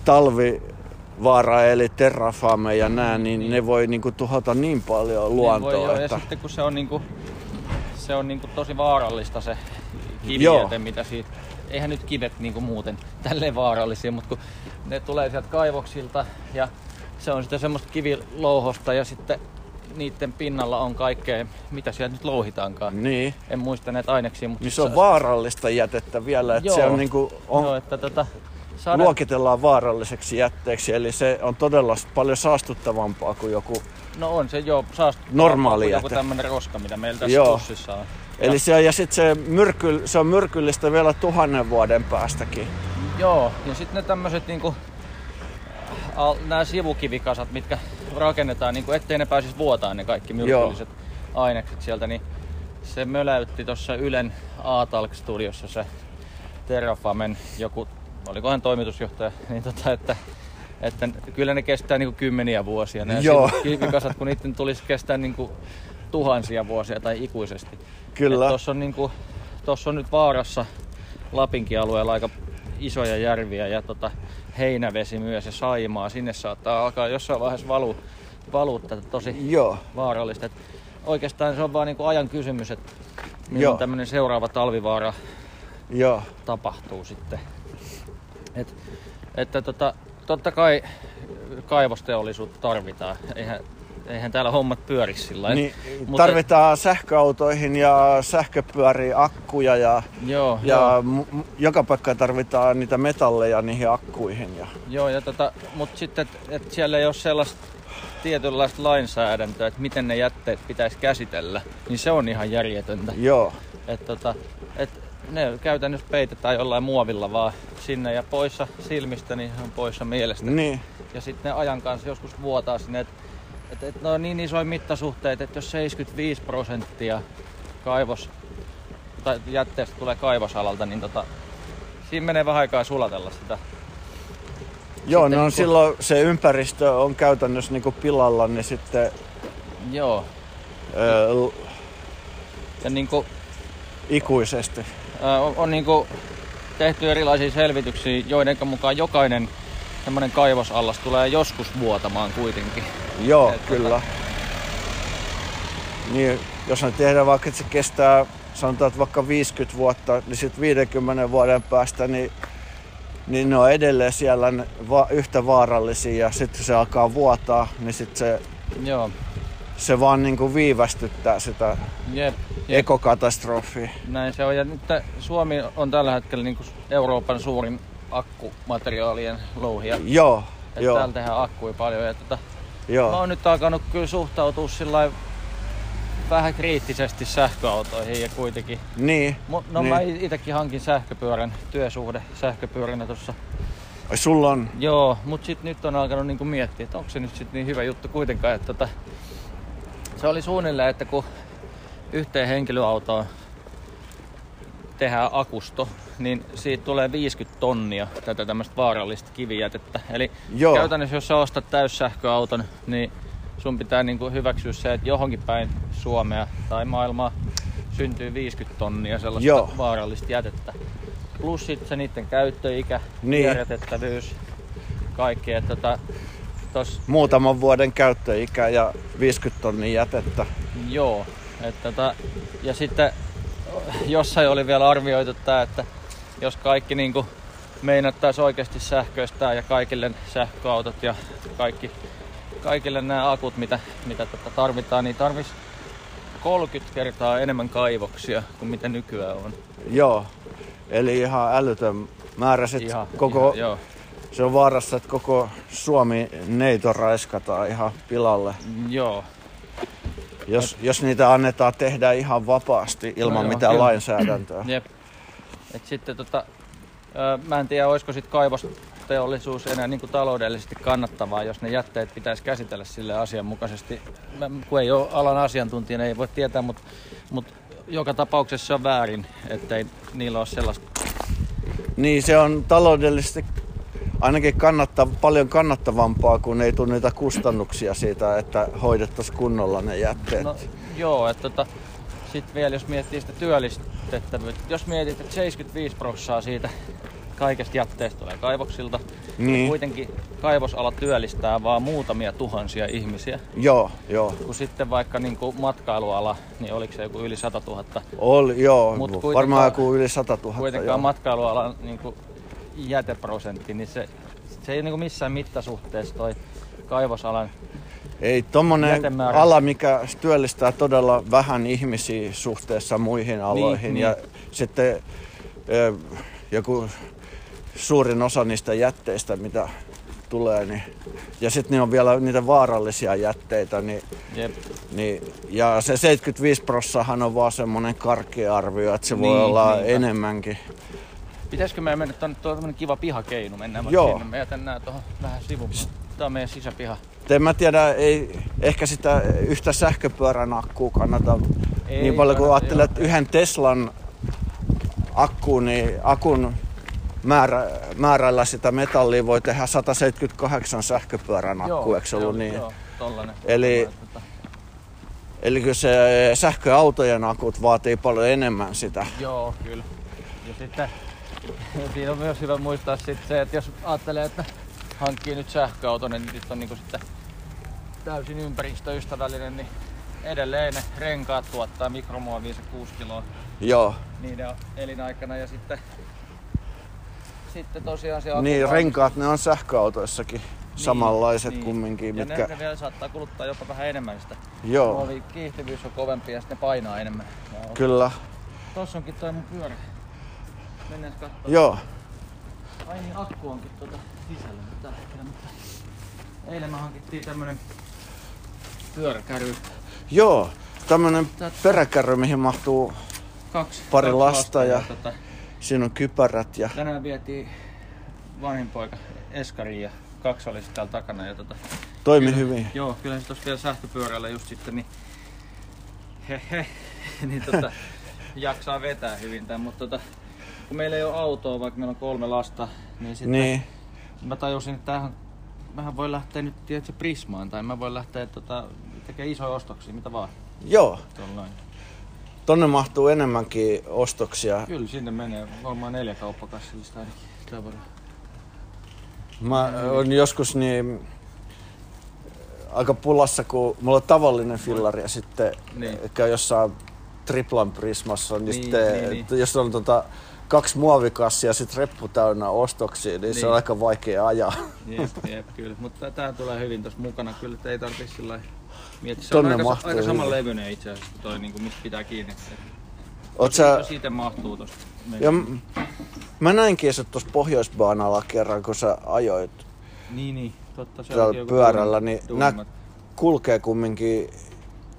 talvivaara eli terrafame ja nää, niin ne voi niinku tuhota niin paljon Niin luontoa. voi joo, ja että... sitten kun se on, niinku, se on niinku tosi vaarallista se kivijäte, mitä siitä... Eihän nyt kivet niinku muuten tälleen vaarallisia, mutta kun ne tulee sieltä kaivoksilta ja se on sitten semmoista kivilouhosta ja sitten niiden pinnalla on kaikkea, mitä sieltä nyt louhitaankaan. Niin. En muista näitä aineksia, mutta Niin se on vaarallista jätettä vielä, että se Joo. on niinku, on, Joo, että tota, sade, luokitellaan vaaralliseksi jätteeksi, eli se on todella paljon saastuttavampaa kuin joku. no on se jo saastuttaa Normaali joku jäte. tämmönen roska, mitä meillä tässä Joo. pussissa on. Eli se, ja sitten se, myrky, se on myrkyllistä vielä tuhannen vuoden päästäkin. Joo, ja sitten ne tämmöiset niinku nämä sivukivikasat, mitkä rakennetaan, niin kuin, ettei ne pääsisi vuotaan ne kaikki myrkylliset ainekset sieltä, niin se möläytti tuossa Ylen A-Talk-studiossa se Terrafamen joku, olikohan toimitusjohtaja, niin tota, että, että kyllä ne kestää niin kuin kymmeniä vuosia. Ne Joo. kivikasat, kun niiden tulisi kestää niin kuin tuhansia vuosia tai ikuisesti. Kyllä. Tuossa on, niin tossa on nyt vaarassa Lapinkin alueella aika isoja järviä ja tota, heinävesi myös ja Saimaa. Sinne saattaa alkaa jossain vaiheessa valu, valua tätä tosi Joo. vaarallista. Et oikeastaan se on vaan niinku ajan kysymys, että milloin tämmöinen seuraava talvivaara Joo. tapahtuu sitten. Et, että tota, totta kai kaivosteollisuutta tarvitaan. Eihän, eihän täällä hommat pyöri sillä. Niin, Mutta- tarvitaan sähköautoihin ja sähköpyöriä, akkuja ja, Joo, ja joo. m- joka paikka tarvitaan niitä metalleja niihin akkuihin. Ja, Joo, ja tota, mutta sitten, että et siellä ei ole sellaista tietynlaista lainsäädäntöä, että miten ne jätteet pitäisi käsitellä, niin se on ihan järjetöntä. joo, Et tota, et ne käytännössä peitetään jollain muovilla vaan sinne ja poissa silmistä, niin on poissa mielestä. niin, Ja sitten ne ajan kanssa joskus vuotaa sinne, että et, et ne on niin isoja mittasuhteita, että jos 75 prosenttia kaivos tai jätteestä tulee kaivosalalta, niin tota, siinä menee vähän aikaa sulatella sitä. joo Sitten no niinku- silloin se ympäristö on käytännössä niinku pilalla, niin sitten Joo, ö, l- ja niinku, ikuisesti. ää, on, on niinku tehty erilaisia selvityksiä, joiden mukaan jokainen semmoinen kaivosallas tulee joskus vuotamaan kuitenkin. Joo, Et kyllä. Niin, jos ne tehdään vaikka, että se kestää, sanotaan, että vaikka 50 vuotta, niin sitten 50 vuoden päästä, niin, niin ne on edelleen siellä va- yhtä vaarallisia ja sitten se alkaa vuotaa, niin sitten se, Joo, se vaan niin kuin viivästyttää sitä jep, jep. ekokatastrofia. Näin se on. Ja nyt Suomi on tällä hetkellä niin Euroopan suurin akkumateriaalien louhija. Joo, Että joo, täällä tehdään akkuja paljon. Ja tota, mä joo. oon nyt alkanut kyllä suhtautua sillä vähän kriittisesti sähköautoihin ja kuitenkin. Niin, Mu- No niin. mä itekin hankin sähköpyörän, työsuhde sähköpyöränä tuossa. Ai, sulla on, Joo, mut sit nyt on alkanut niinku miettiä, että onko se nyt sit niin hyvä juttu kuitenkaan, että tota, se oli suunnilleen, että kun yhteen henkilöautoon tehdään akusto, niin siitä tulee 50 tonnia tätä tämmöistä vaarallista kivijätettä. Eli Joo. käytännössä jos sä ostat täyssähköauton, niin sun pitää niinku hyväksyä se, että johonkin päin Suomea tai maailmaa syntyy 50 tonnia sellaista Joo. vaarallista jätettä. Plus sitten se niiden käyttöikä, Niin. kierrätettävyys, kaikki. Että tota, tos, muutaman vuoden käyttöikä ja 50 tonnia jätettä. joo. Et tota, ja sitten jossain oli vielä arvioitu tää, että jos kaikki niinku meinattaisi oikeasti sähköistää ja kaikille sähköautot ja kaikki, kaikille nämä akut, mitä, mitä tota tarvitaan, niin tarvis 30 kertaa enemmän kaivoksia kuin mitä nykyään on. Joo, eli ihan älytön määrä. Ihan, koko, ihan, joo. Se on vaarassa, että koko Suomi neito raiskataan ihan pilalle. Joo, Jos, jos niitä annetaan tehdä ihan vapaasti ilman No joo, mitään kyllä. lainsäädäntöä. Jep. Et sitten tota, mä en tiedä, olisiko sit kaivosteollisuus enää niin kuin taloudellisesti kannattavaa, jos ne jätteet pitäisi käsitellä sille asianmukaisesti. Mä, kun ei ole alan asiantuntijana, ei voi tietää, mutta mut joka tapauksessa se on väärin, ettei niillä ole sellaista. Niin se on taloudellisesti ainakin kannatta, paljon kannattavampaa, kun ei tule niitä kustannuksia siitä, että hoidettaisiin kunnolla ne jätteet. No joo, että tota, sitten vielä jos miettii sitä työllistettävyyttä, jos mietit, että 75 prosenttia siitä kaikesta jätteestä tulee kaivoksilta, Niin. ja kuitenkin kaivosala työllistää vaan muutamia tuhansia ihmisiä, Joo, joo. kun sitten vaikka niin kuin matkailuala, niin oliko se joku yli 100 000. Oli, joo. Mut Varmaan joku yli 100 000. Kuitenkaan joo. matkailualan niin kuin jäteprosentti, niin se, se ei niin kuin missään mittasuhteessa toi kaivosalan Ei tommonen jätemäärä. ala, mikä työllistää todella vähän ihmisiä suhteessa muihin aloihin. niin. ja sitten ö, joku suurin osa niistä jätteistä, mitä tulee, niin, ja sitten ne on vielä niitä vaarallisia jätteitä, niin, jep, niin, ja se 75 prossahan on vaan semmoinen karkea arvio, että se voi Niin, olla niinpä. enemmänkin. Pitäisikö meidän mennä tuonne, tuo on kiva pihakeinu, mennään Joo. sinne, mä jätän nää tuohon vähän sivuun. Tää on meidän sisäpiha. En mä tiedä, ei ehkä sitä yhtä sähköpyörän akkua kannata Ei niin paljon kuin ajattelet yhden Teslan akkuun, niin akun määrä, määrällä sitä metallia voi tehdä 178 sähköpyörän akku, eikö ollut niin? Joo, tollanen. Eli- tota, Eli kyllä se sähköautojen akut vaatii paljon enemmän sitä. Joo, kyllä. Ja sitten siinä on myös hyvä muistaa sit se, että jos ajattelee, että hankkii nyt sähköauton, niin nyt on niinku sitten täysin ympäristöystävällinen, niin edelleen ne renkaat tuottaa mikromuovia se 6 kiloa Joo, niiden elinaikana ja sitten sitten tosiaan se niin valmistuu- renkaat ne on sähköautoissakin samanlaiset niin. kumminkin, ja mitkä... ne, ne, vielä saattaa kuluttaa jopa vähän enemmän sitä. Joo, Muovi kiihtyvyys on kovempi ja sitten ne painaa enemmän. Ja kyllä. Tossa onkin toi mun pyörä. Mennään katsomaan. Joo, Ai niin, akku onkin tuota sisällä nyt tällä hetkellä, mutta eilen me hankittiin tämmönen pyöräkärry. joo. Tämmönen Tätä- peräkärry, mihin mahtuu, Kaksi, Pari kaksi lasta ja- tota, siinä on kypärät ja... tänään vietiin vanhin poika Eskariin ja kaksi oli täällä takana. Ja tota, Toimi kyllä- hyvin. Joo, kyllä se tuossa vielä sähköpyörällä just sitten, niin hehe, niin tota, jaksaa vetää hyvin tämän, mutta tota, kun meillä ei ole autoa, vaikka meillä on kolme lasta, niin sitten Niin, mä tajusin, että tämähän, mähän voi lähteä nyt tiedätkö, Prismaan, tai mä voin lähteä tota, tekemään isoja ostoksia, mitä vaan. joo. Tollain. Tonne mahtuu enemmänkin ostoksia. Kyllä sinne menee varmaan neljä kauppakassillista ainakin. Mä on joskus niin aika pulassa, kun mulla on tavallinen fillari ja sitten Niin. käy jossain triplan prismassa, niin, Niin, sitten, niin, niin. jos on tota, kaksi muovikassia ja sitten reppu täynnä ostoksia, niin, niin, se on aika vaikea ajaa. Jep, jep, kyllä. Mutta tää tulee hyvin tuossa mukana kyllä, että ei tarvitse sillä miettiä. Se Tonne on aika, aika saman levyinen itse asiassa, toi, niin kuin, mistä pitää kiinni. Oot sä, itse mahtuu tosta. ja, mä näinkin sut tuossa Pohjoisbaanalla kerran, kun sä ajoit Niin, niin. Totta, se joku pyörällä, niin tuuman- nä- kulkee kumminkin,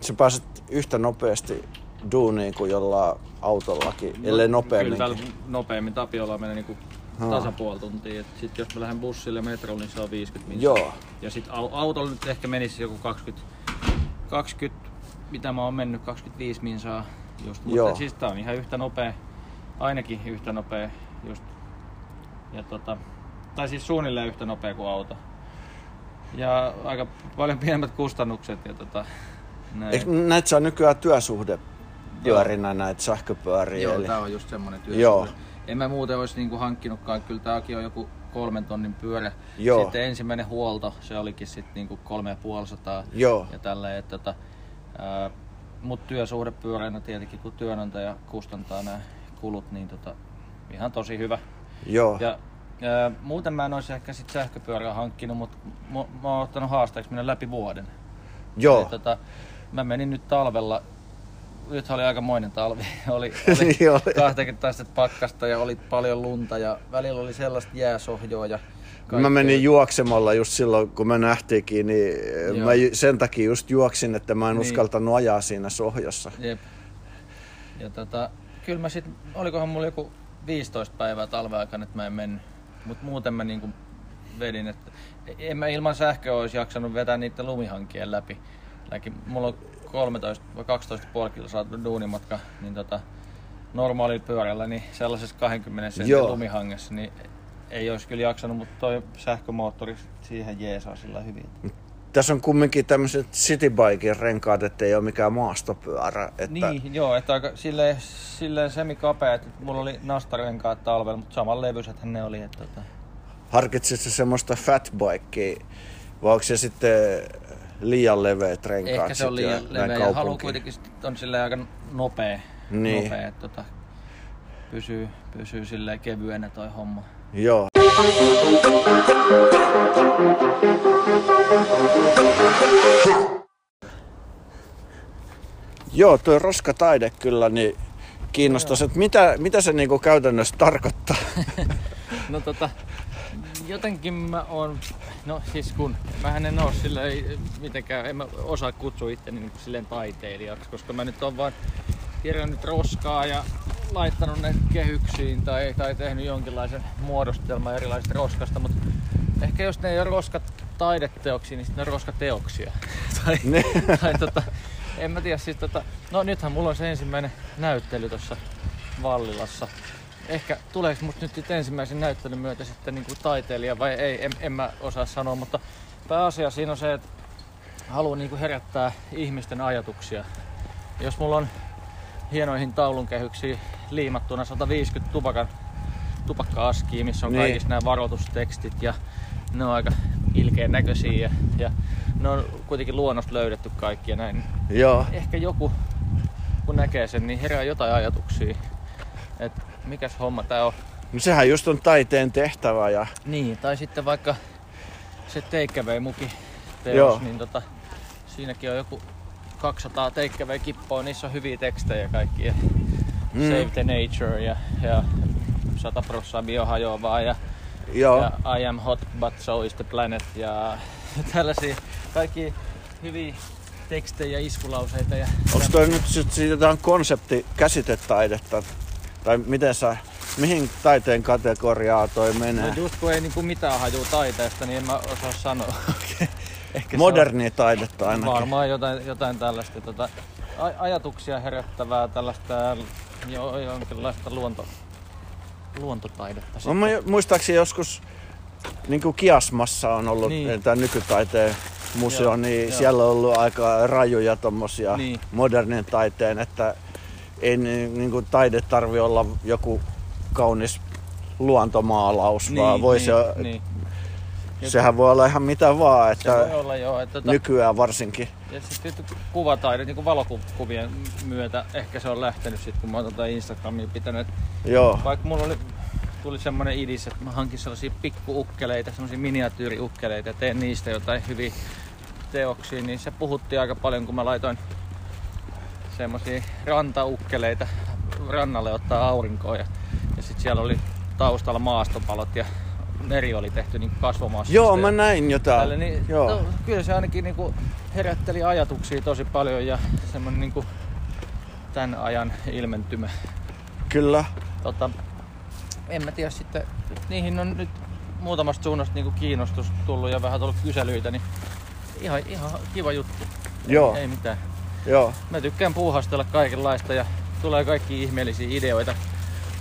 sä pääset yhtä nopeasti duuniin kuin jollain autollakin, ellei No, Kyllä täällä nopeammin Tapiola menee niinku Haa. tasapuoli tuntia. Et sit jos mä lähden bussille metrolle, niin se on 50 minuuttia. Joo, Ja sit au- autolla nyt ehkä menisi joku 20, 20 mitä mä oon mennyt, 25 minsaa just. Joo. Mutta siis tää on ihan yhtä nopea, ainakin yhtä nopea just. Ja tota, tai siis suunnilleen yhtä nopea kuin auto. Ja aika paljon pienemmät kustannukset ja tota, näin. Eikö näitä saa nykyään työsuhde pyörinä näitä sähköpyöriä? Joo, eli... tää on just semmonen työ. Joo. En mä muuten olisi niinku hankkinutkaan, kyllä tääkin on joku kolmen tonnin pyörä. Joo. Sitten ensimmäinen huolto, se olikin sitten niinku kolme ja puoli sataa Joo, ja tälleen, että tota, ää, mut työsuhdepyöränä tietenkin, kun työnantaja kustantaa nämä kulut, niin tota, ihan tosi hyvä. joo, Ja ää, muuten mä en olisi ehkä sit sähköpyörää hankkinut, mutta mä, mä oon ottanut haasteeksi mennä läpi vuoden. joo. Eli, tota, mä menin nyt talvella, nyt oli aikamoinen talvi, oli, Niin oli oli. 20 astetta pakkasta ja oli paljon lunta ja välillä oli sellaista jääsohjoa ja Mä menin juoksemalla just silloin, kun me nähtiinkin, niin Joo. mä sen takia just juoksin, että mä en Niin. uskaltanut ajaa siinä sohjossa. Jep. Ja tota, kyllä mä sit, olikohan mulla joku 15 päivää talven aikana, että mä en mennyt. Mut muuten mä niinku vedin, että en mä ilman sähköä olisi jaksanut vetää niiden lumihankien läpi. Läki, mulla on 13 vai 12,5 kilsaa duunimatka, niin tota, normaalilla pyörällä, niin sellaisessa 20 sentin lumihangessa, niin ei olisi kyllä jaksanut, mutta toi sähkömoottori siihen jeesaa sillä hyvin. Tässä on kumminkin tämmöiset citybiken renkaat, ettei ole mikään maastopyörä. Että Niin, joo, että aika silleen, silleen semikapea, että mulla oli nastarenkaat talvella, mutta saman levyisethän ne oli. Että, tota, Harkitsitko semmoista fatbikea, vai onko se sitten liian leveät renkaat? ehkä se on liian leveä ja halu kuitenkin on silleen aika nopea, Niin. nopea että tota, pysyy, pysyy silleen kevyenä toi homma. Joo. Joo, tuo roskataide kyllä niin kiinnostaisi, että mitä, mitä se niinku käytännössä tarkoittaa? No tota, jotenkin mä oon, no siis kun, mähän en oo silleen mitenkään, en mä osaa kutsua itteni niin silleen taiteilijaksi, koska mä nyt oon vaan kirjannut roskaa ja laittanut ne kehyksiin tai, tai tehnyt jonkinlaisen muodostelman erilaisesta roskasta, mutta ehkä jos ne ei ole roskat taideteoksia, niin sitten ne on roskateoksia. tai, tai tota, en mä tiedä, siis tota, no nythän mulla on se ensimmäinen näyttely tuossa Vallilassa. Ehkä tuleeko musta nyt ensimmäisen näyttelyn myötä sitten niinku taiteilija vai ei, en, en mä osaa sanoa, mutta pääasia siinä on se, että haluan niinku herättää ihmisten ajatuksia. Jos mulla on hienoihin taulun kehyksiin liimattuna 150 tupakan, tupakka-askia, missä on Niin. kaikissa nämä varoitustekstit ja ne on aika ilkeän näköisiä ja, ja ne on kuitenkin luonnosta löydetty kaikki ja näin. Joo. Ehkä joku, kun näkee sen, niin herää jotain ajatuksia, että mikäs homma tää on. No sehän just on taiteen tehtävä ja Niin, tai sitten vaikka se Take muki teos, Joo. niin tota, siinäkin on joku 200 Take kippoa, niissä on hyviä tekstejä kaikki. Ja Mm. Save the Nature ja, ja 100 prosenttia biohajoavaa ja, joo. ja I am hot but so is the planet ja tällaisia kaikki hyviä tekstejä, iskulauseita. Ja Onko toi nyt sit siitä konsepti käsitetaidetta? Tai miten sä, mihin taiteen kategoriaa toi menee? No just kun ei niinku mitään hajuu taiteesta, niin en mä osaa sanoa. Ehkä se on- taidetta ainakin. Varmaan jotain, jotain tällaista tota, a- ajatuksia herättävää tällaista jo, jonkinlaista luonto, luontotaidetta. No, mä muistaakseni joskus niin kuin Kiasmassa on ollut Niin. niin. tämä nykytaiteen museo, Joo, niin joo. siellä on ollut aika rajuja tommosia Niin. modernin taiteen, että ei niin, kuin taide tarvi olla joku kaunis luontomaalaus, niin, vaan voi niin, se, niin. sehän voi olla ihan mitä vaan, Se voi että olla joo. Että, tota, nykyään varsinkin. ja sitten kuvataide, niin kuin valokuvien myötä ehkä se on lähtenyt sitten, kun mä oon tota Instagramia pitänyt. Joo, Vaikka mulla oli, tuli semmonen idis, että mä hankin sellaisia pikkuukkeleita, semmoisia miniatyyriukkeleita ja teen niistä jotain hyviä teoksia, niin se puhutti aika paljon, kun mä laitoin semmoisia rantaukkeleita rannalle ottaa aurinkoa ja, ja sitten siellä oli taustalla maastopalot ja meri oli tehty niin kasvomassasta. joo mä näin jotain. tälle, niin, joo. No, kyllä se ainakin niinku herätteli ajatuksia tosi paljon ja semmonen niinku tämän ajan ilmentymä. Kyllä. Tota, en mä tiedä sitten, niihin on nyt muutamasta suunnasta niinku kiinnostus tullut ja vähän tullut kyselyitä, niin ihan, ihan kiva juttu. Joo. Ei mitään. Joo. Mä tykkään puuhastella kaikenlaista ja tulee kaikki ihmeellisiä ideoita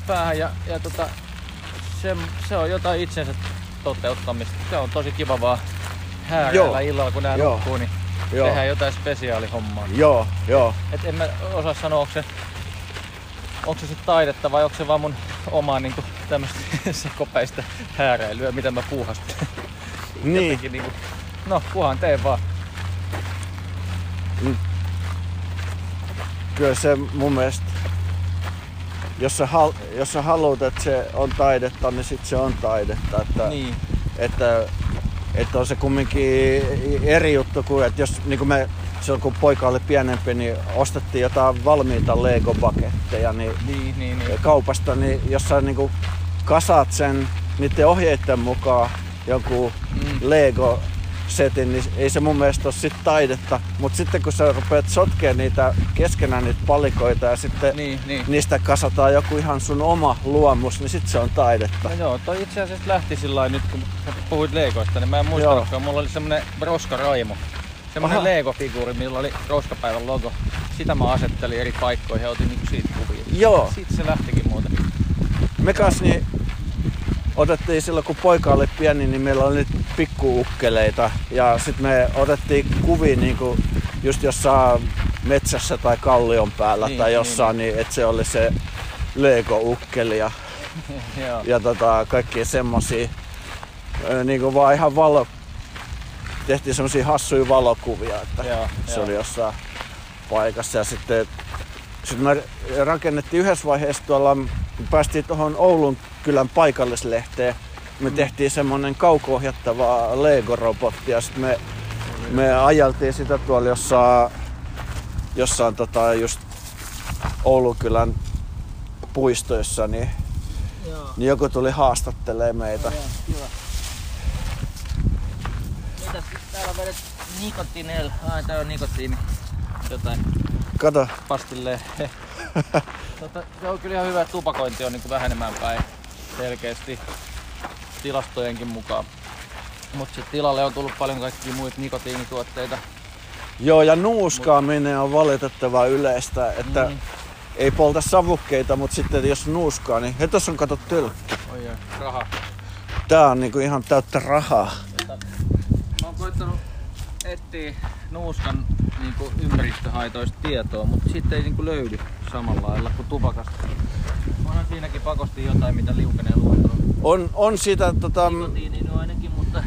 päähän ja, ja tota, se, se on jotain itsensä toteuttamista. Se on tosi kiva vaan hääräillä illalla kun nää Joo. nukkuu, niin Joo. tehdään jotain spesiaalihommaa. Joo, joo. Et en mä osaa sanoa, onko se, onko se sit taidetta vai onko se vaan mun omaa niinku tämmöstä sekopäistä hääräilyä, mitä mä puuhastelen. Niin. Jotenkin niinku, no kuhan teen vaan. Kyllä se mun mielestä, jos sä, hal, jos sä haluat, että se on taidetta, niin sit se on taidetta. Että, Niin. että, että on se kumminkin eri juttu kuin, että jos niin kuin me silloin kun poika oli pienempi, niin ostettiin jotain valmiita Lego-paketteja niin Niin, niin, niin. kaupasta, niin jos sä niin kuin kasaat sen niiden ohjeiden mukaan jonkun Mm. Lego setin, niin ei se mun mielestä ole sit taidetta. Mutta sitten kun sä rupeat sotkea niitä keskenään niitä palikoita ja sitten Niin, niin. niistä kasataan joku ihan sun oma luomus, niin sit se on taidetta. No joo, toi itse asiassa lähti sillä nyt kun sä puhuit Legoista, niin mä en Joo. muistanutkaan. Mulla oli semmonen Roska Raimo. Semmonen Aha. Lego-figuuri, millä oli Roskapäivän logo. Sitä mä asettelin eri paikkoihin ja otin niinku siitä kuvia. Joo, Siitä se lähtikin muuten. me kanssa niin otettiin silloin kun poika oli pieni, niin meillä oli niitä pikkuukkeleita ja sitten me otettiin kuvia niinku just jossain metsässä tai kallion päällä Niin, tai niin, jossain, niin, niin että se oli se Lego-ukkeli ja, ja tota, kaikkia semmosia. Ö, niinku vaan ihan valo, tehtiin semmosia hassuja valokuvia, että Joo, se joo. oli jossain paikassa. Ja sitten sitten me rakennettiin yhdessä vaiheessa tuolla, me päästiin tuohon Oulun kylän paikallislehteen. Me Mm. tehtiin semmonen kauko-ohjattava Lego-robotti ja sitten me, me ajeltiin sitä tuolla jossain, jossain tota just Oulun kylän puistoissa, niin, Joo. niin joku tuli haastattelee meitä. Joo. Mitäs täällä vedet nikotiinel? Ai tää on nikotiini. Jotain Kato, pastilleen. tota, se on kyllä ihan hyvä, että tupakointi on niin vähenemään päin selkeästi tilastojenkin mukaan. Mutta sitten tilalle on tullut paljon kaikkia muita nikotiinituotteita. Joo, ja nuuskaaminen on valitettava yleistä, että mm. ei polta savukkeita, mutta sitten jos nuuskaa, niin hei tossa on kato tölkki. Oi joi, raha. Tää on niinku ihan täyttä rahaa. Mä oon koittanut etsiä nuuskan niinku ympäristöhaitoista tietoa, mutta sitten ei niinku löydy samalla lailla kuin tupakasta. Onhan siinäkin pakosti jotain, mitä liukenee luontoon. On, on sitä tota, Nikotiini no ainakin, mutta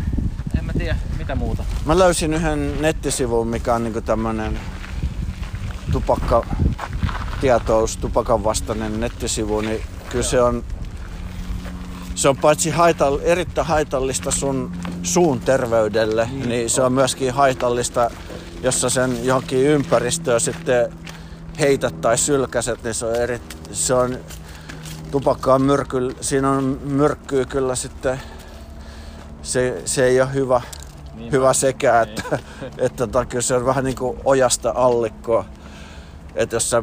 en mä tiedä mitä muuta. Mä löysin yhden nettisivun, mikä on niinku tämmönen tupakka tietous, tupakan vastainen nettisivu, niin kyllä se on, se on paitsi haital, erittäin haitallista sun suun terveydelle, niin, niin se on myöskin haitallista, jos sä sen johonkin ympäristöön sitten heität tai sylkäset, niin se on, eri, se on tupakka on myrky, siinä on myrkkyä kyllä sitten, se, se ei ole hyvä, Niin hyvä sekä, että, että tota, kyllä se on vähän niin kuin ojasta allikkoa. Että jos sä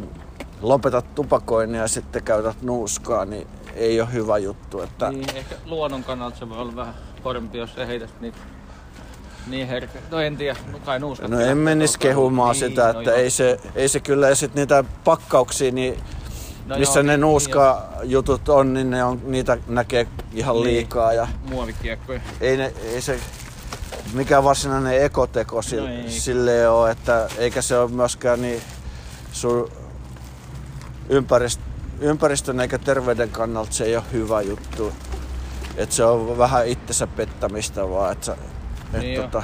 lopetat tupakoinnin ja sitten käytät nuuskaa, niin ei ole hyvä juttu. Että, Niin, ehkä luonnon kannalta se voi olla vähän parempi, jos sä heität niitä niin herkä. No en tiedä, no kai nuuskat. No en menisi kehumaan niin, sitä, no että joo. ei se, ei se kyllä, ja sit niitä pakkauksia, niin No missä joo, ne niin, nuuska-jutut on, niin ne on, niitä näkee ihan Niin. liikaa. Ja Muovikiekkoja. ei, ne, ei se mikään varsinainen ekoteko No sille, ei. silleen ole, että eikä se ole myöskään niin sun ympärist, ympäristön eikä terveyden kannalta se ei ole hyvä juttu. Et se on vähän itsensä pettämistä vaan, että et Niin tota,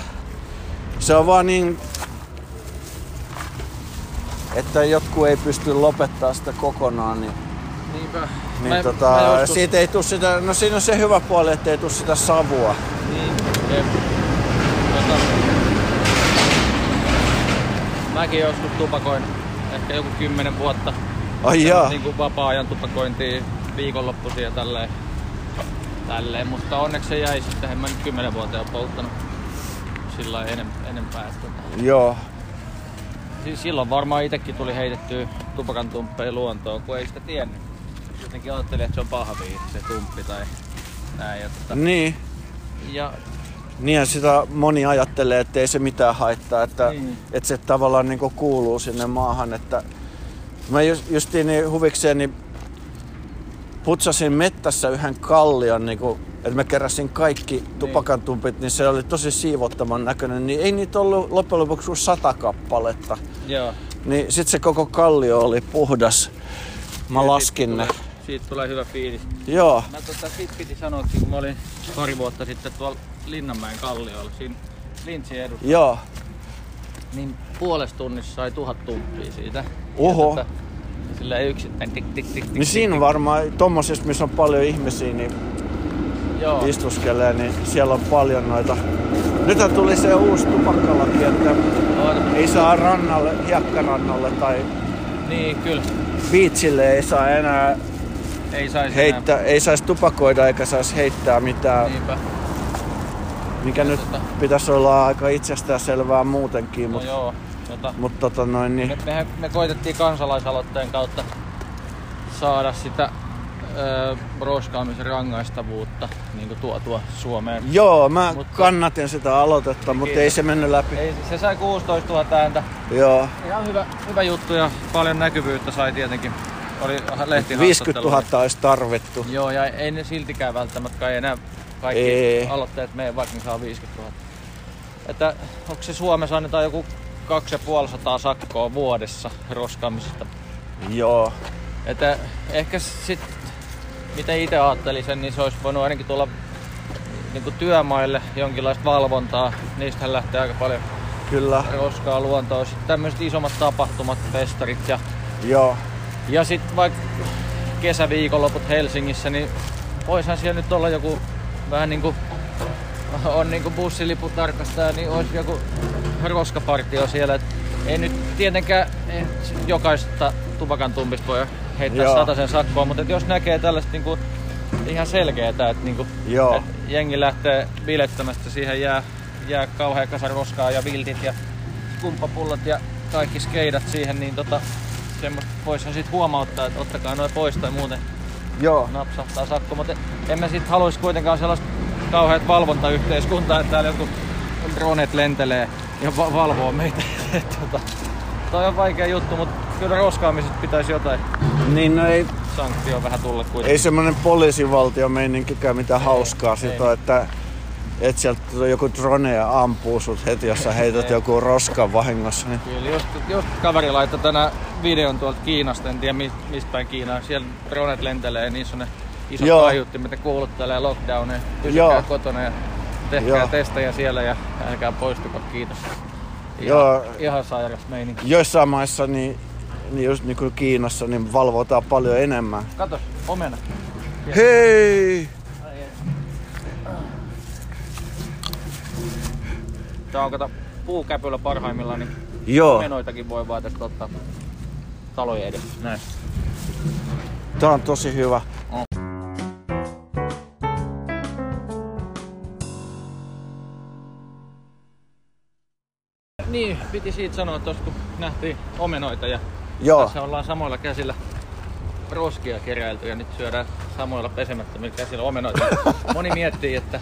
se on vaan niin, että jotkut ei pysty lopettaa sitä kokonaan, niin, Niinpä. niin Mä- tota, mä joskus- siitä ei tuu sitä, no siinä on se hyvä puoli, että ei tuu sitä savua. Niin, jep. Tota, mäkin joskus tupakoin ehkä joku kymmenen vuotta. Ai jaa. Niin kuin vapaa-ajan tupakointia viikonloppuisin ja tälleen. tälleen. Mutta onneksi se jäi sitten, en mä nyt kymmenen vuotta ole polttanut sillä lailla enem, enempää. että. Joo, Siis silloin varmaan itsekin tuli heitettyä tupakan tumppeja luontoon, kun ei sitä tiennyt. Jotenkin ajattelin, että se on pahvi se tumppi tai näin. Ja, tota, niin. ja Niinhän sitä moni ajattelee, että ei se mitään haittaa, että, Niin. että se tavallaan niin kuuluu sinne maahan. Että mä just, justiin niin huvikseen niin putsasin mettässä yhden kallion, niin että mä keräsin kaikki tupakantumpit, niin se oli tosi siivottaman näköinen. Niin ei niitä ollut loppujen lopuksi kuin sata kappaletta. joo. Niin sit se koko kallio oli puhdas. Mä Ja laskin siitä ne. Tulee, siitä tulee hyvä fiilis. Joo, Mä tota, sit piti sanoakin, kun mä olin pari vuotta sitten tuolla Linnanmäen kalliolla, siinä Lintsin edustalla, joo. niin puolessa tunnissa sai tuhat tumppia siitä. Oho. Ja tota, sillä yksittäin tik tik tik tik. Niin siinä on varmaan, tommosessa missä on paljon ihmisiä, niin Joo. istuskelee, niin siellä on paljon noita. Nythän tuli se uusi tupakkalaki, että On. ei saa rannalle, hiekkarannalle tai Niin, kyllä. biitsille ei saa enää Ei saisi heittää, ei saisi tupakoida eikä saisi heittää mitään, Enää. Niinpä. mikä nyt Tota. pitäisi olla aika itsestään selvää muutenkin, No mutta joo. Tota, mut tota noin me, niin, mehän, me koitettiin kansalaisaloitteen kautta saada sitä ö, roskaamisen rangaistavuutta niin tuotua Suomeen. Joo, mä Mutta- kannatin sitä aloitetta, mutta Kiitos. ei se mennyt läpi. Ei, se sai 16 000 ääntä. Joo, Ihan hyvä, hyvä juttu ja paljon näkyvyyttä sai tietenkin. Oli lehti 50 000 olisi tarvittu. Joo, ja ei ne siltikään välttämättä kai enää kaikki Ei. aloitteet mene, vaikka saa 50 000. Että onko se Suomessa annetaan joku 2500 sakkoa vuodessa roskaamisesta. Joo, Että ehkä sit, mitä itse ajattelin sen, niin se olisi voinut ainakin tulla niin kuin työmaille jonkinlaista valvontaa. Niistähän lähtee aika paljon kyllä, roskaa luontoon. Sitten tämmöiset isommat tapahtumat, festarit ja, joo. ja sitten vaikka kesäviikonloput Helsingissä, niin voisihan siellä nyt olla joku vähän niinku on niinku bussiliputarkastaja, niin olisi joku roskapartio siellä. Et ei nyt tietenkään jokaista tupakan tumpista voi heittää Joo. sataisen sakkoa, mutta jos näkee tällaista niinku ihan selkeää, että niinku, Joo. et jengi lähtee bilettämästä, siihen jää, jää kauhea kasa roskaa ja viltit ja kumppapullot ja kaikki skeidat siihen, niin tota, semmoista voisihan sit huomauttaa, että ottakaa noin pois tai muuten Joo, napsahtaa sakko, mutta en mä sit haluaisi kuitenkaan sellaista kauheat valvontayhteiskuntaa, että täällä joku dronet lentelee ja va- valvoo meitä. Tota, toi on vaikea juttu, mutta kyllä roskaamisesta pitäisi jotain Niin no ei, sanktio vähän tulla kuitenkin. ei semmonen poliisivaltio meininkinkään mitään hauskaa sit on, että et sieltä joku drone ja ampuu sut heti, jos sä heität Ei. joku roskan vahingossa. Niin. Kyllä, just, just kaveri laittoi tänä videon tuolta Kiinasta, en tiedä mi- mistä päin Kiinaa. Siellä dronet lentelee, niissä on ne isot Joo. kaiuttimet, ne kuuluttelee lockdowneja. Joo. Pysykää kotona ja tehkää Joo. testejä siellä ja älkää poistuko, kiitos. Joo. ihan sairas meininki. Joissain maissa, niin, niin just niin kuin Kiinassa, niin valvotaan paljon enemmän. Kato, omena. Hei! Tää on kato puukäpylä parhaimmillaan, niin Joo, omenoitakin voi vaan tästä ottaa talojen edessä. Näin. tää on tosi hyvä. Piti siitä sanoa tuossa kun nähtiin omenoita ja Joo, Tässä ollaan samoilla käsillä roskia keräilty ja nyt syödään samoilla pesemättömillä käsillä omenoita. Moni miettii, että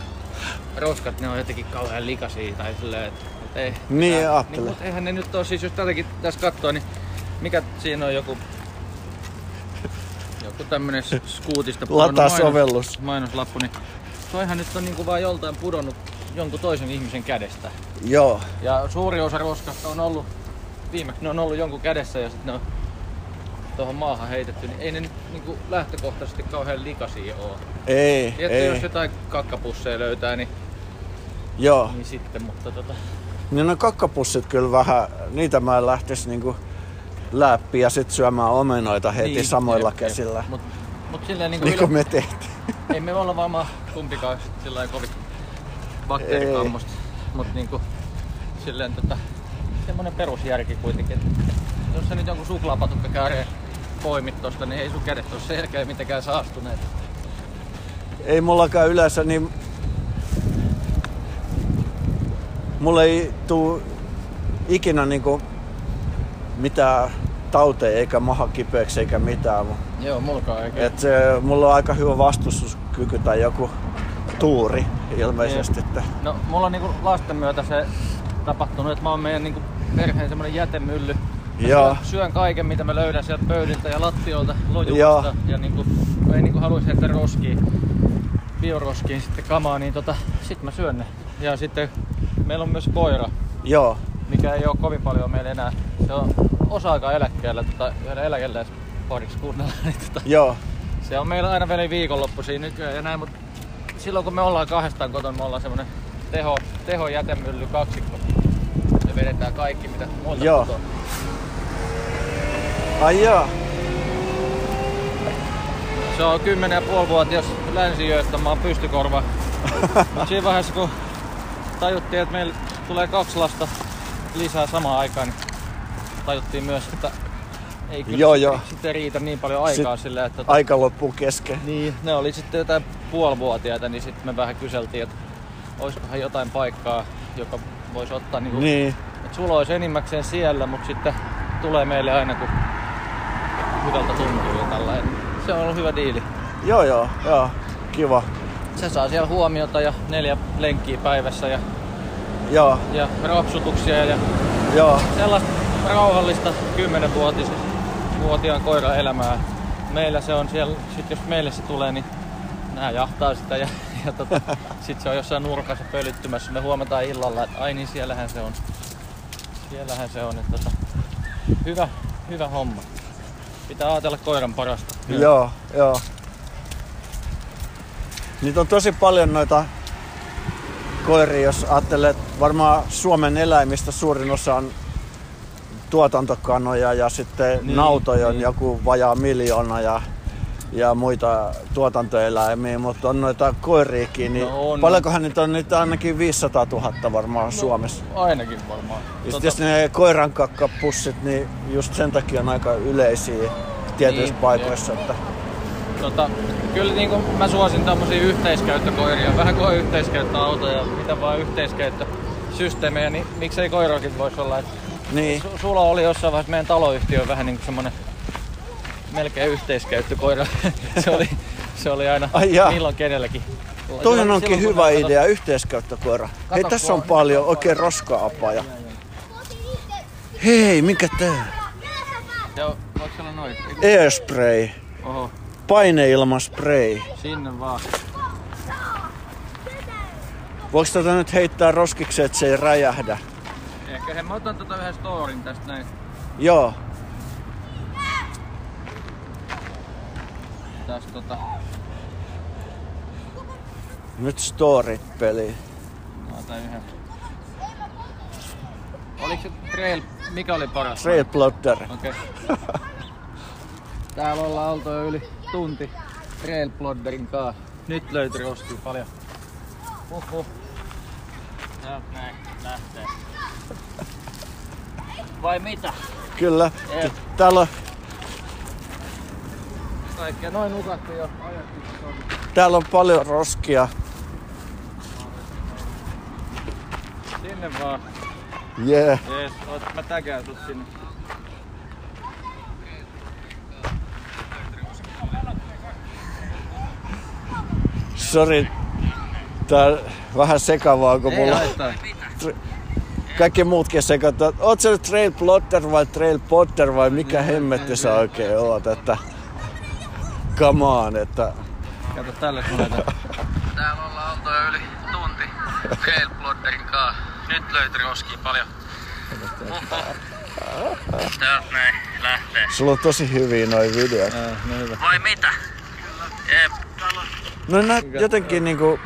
roskat ne on jotenkin kauhean likaisia tai silleen, että, että ei. Niin, Tää- ajattelen. mutta eihän ne nyt ole, siis jos tältäkin tässä katsoo, niin mikä siinä on joku joku tämmönen skuutista pudonnut Latasovellus. Mainos, mainoslappu, niin toihan nyt on niinku vaan joltain pudonnut jonkun toisen ihmisen kädestä. Joo. Ja suuri osa roskasta on ollut, viimeksi ne on ollut jonkun kädessä ja sitten ne on tuohon maahan heitetty, niin ei ne nyt niinku lähtökohtaisesti kauhean likaisia oo. Ei, Tietysti ei. jos jotain kakkapusseja löytää, niin, Joo. niin sitten, mutta tota, Niin no kakkapussit kyllä vähän, niitä mä en lähtis niinku läppi ja sit syömään omenoita heti niin, samoilla jep, käsillä. jep. Mut, mut silleen niinku, Niin kuin me tehtiin. ei me olla varmaan kumpikaan sillä lailla kovin bakteerikammosta. Mut niinku silleen tota, semmonen perusjärki kuitenkin, että jos sä nyt jonkun suklaapatukka kääreen poimit tosta, niin ei sun kädet ole sen jälkeen mitenkään saastuneet. Ei mullakaan yleensä niin... Mulla ei tuu ikinä niinku mitään tauteja eikä maha kipeäksi eikä mitään. Joo, mulkaan eikä. Et se, mulla on aika hyvä vastustuskyky tai joku tuuri ilmeisesti. Että, No, mulla on niinku lasten myötä se tapahtunut, että mä oon meidän niinku perheen semmonen jätemylly. Mä Joo. syön- kaiken, mitä mä löydän sieltä pöydiltä ja lattiolta, Joo. lojumasta. Ja niinku, kun ei niinku haluaisi heittää roskiin, bioroskiin sitten kamaa, niin tota, sit mä syön ne. Ja sitten meillä on myös koira, joo, mikä ei ole kovin paljon meillä enää. Se on osa-aikaa eläkkeellä, tota, vielä eläkeläis pariksi kuunnella. Niin tota, joo, se on meillä aina väliin viikonloppuisin nykyään ja näin, mutta silloin kun me ollaan kahdestaan kotona, me ollaan semmonen teho, teho jätemylly kaksikko. Me vedetään kaikki mitä muuta Joo. kotona. ai joo, Se on 10,5-vuotias länsi maan pystykorva. Mut siinä vaiheessa kun tajuttiin, että meillä tulee kaksi lasta lisää samaan aikaan, niin tajuttiin myös, että ei kyllä Joo, sitten- joo. sitten riitä niin paljon aikaa Sit- sille, että tota, aika loppuu kesken. Niin, ne oli sitten jotain puolivuotiaita, niin sitten me vähän kyseltiin, että olisikohan jotain paikkaa, joka voisi ottaa niinku, Niin, että sulla olisi enimmäkseen siellä, mutta sitten tulee meille aina kun hyvältä tuntuu ja tällainen. Se on ollut hyvä diili. joo joo, joo, kiva. Se saa siellä huomiota ja neljä lenkkiä päivässä ja, Joo, ja rapsutuksia ja joo, sellaista rauhallista 10-vuotiaan koiran elämää. Meillä se on siellä, sit jos meille se tulee, niin nää jahtaa sitä ja, ja tota, sit se on jossain nurkassa pölyttymässä. Me huomataan illalla, että ai niin siellähän se on. Siellähän se on. Että tota, hyvä, hyvä homma. Pitää ajatella koiran parasta. joo, joo. Niitä on tosi paljon noita koiria, jos ajattelee, että varmaan Suomen eläimistä suurin osa on tuotantokanoja ja sitten niin, nautoja on niin. joku vajaa miljoona ja, ja muita tuotantoeläimiä, mutta on noita koiriakin, niin No on. paljonkohan niitä on? On ainakin 500 000 varmaan no, Suomessa. Ainakin varmaan. Ja sit jos ne koirankakkapussit, niin just sen takia on aika yleisiä tietyissä Niin, paikoissa. Että, Tota, kyllä niin kuin mä suosin tämmöisiä yhteiskäyttökoiria, vähän kuin yhteiskäyttöautoja, mitä vaan yhteiskäyttösysteemejä, niin miksei koirakin voisi olla. Et niin, su- sulla oli jossain vaiheessa meidän taloyhtiö vähän niin kuin semmonen melkein yhteiskäyttökoira. se, oli, se oli aina Ai jaa. milloin kenelläkin. Toihan onkin Silloin, hyvä ne- idea, yhteiskäyttökoira. Hei, tässä on on- paljon oikein roska-apaja. Hei, mikä tää? Joo, voiko olla noin? Airspray. Oho, Paineilmaspray. sinne vaan. Voiko tätä nyt heittää roskikseen, että se ei räjähdä? Ehkä he, mä otan tota yhden storin tästä näin. Joo. Tästä tota, Nyt storit-peli. mä otan yhden. Oliko se trail, mikä oli paras? Trail Plotter. Okei. Okay. Täällä ollaan oltu jo yli tunti trail plodderin kaa. Nyt löytyi roskia paljon. Huhhuh. No näin, lähtee. Vai mitä? Kyllä. Täällä on, Kaikkea noin nukattiin jo. Täällä on paljon roskia. Sinne vaan. Yeah. Jees, oot, mä tägään sut sinne. Sori. Tää on vähän sekavaa, kun Ei mulla haittaa. kaikki muutkin sekoittaa. Oot sä nyt Trail Plotter vai Trail Potter vai mikä hemmetti sä oikein oot, että come on, että Kato tälle sun näitä. Täällä ollaan oltu jo yli tunti trail plodderin kaa. Nyt löytyi roskia paljon. Täältä näin lähtee. sulla on tosi hyviä noi videot. Ää, no hyvä. Vai mitä? Jep. No nää jotenkin niinku,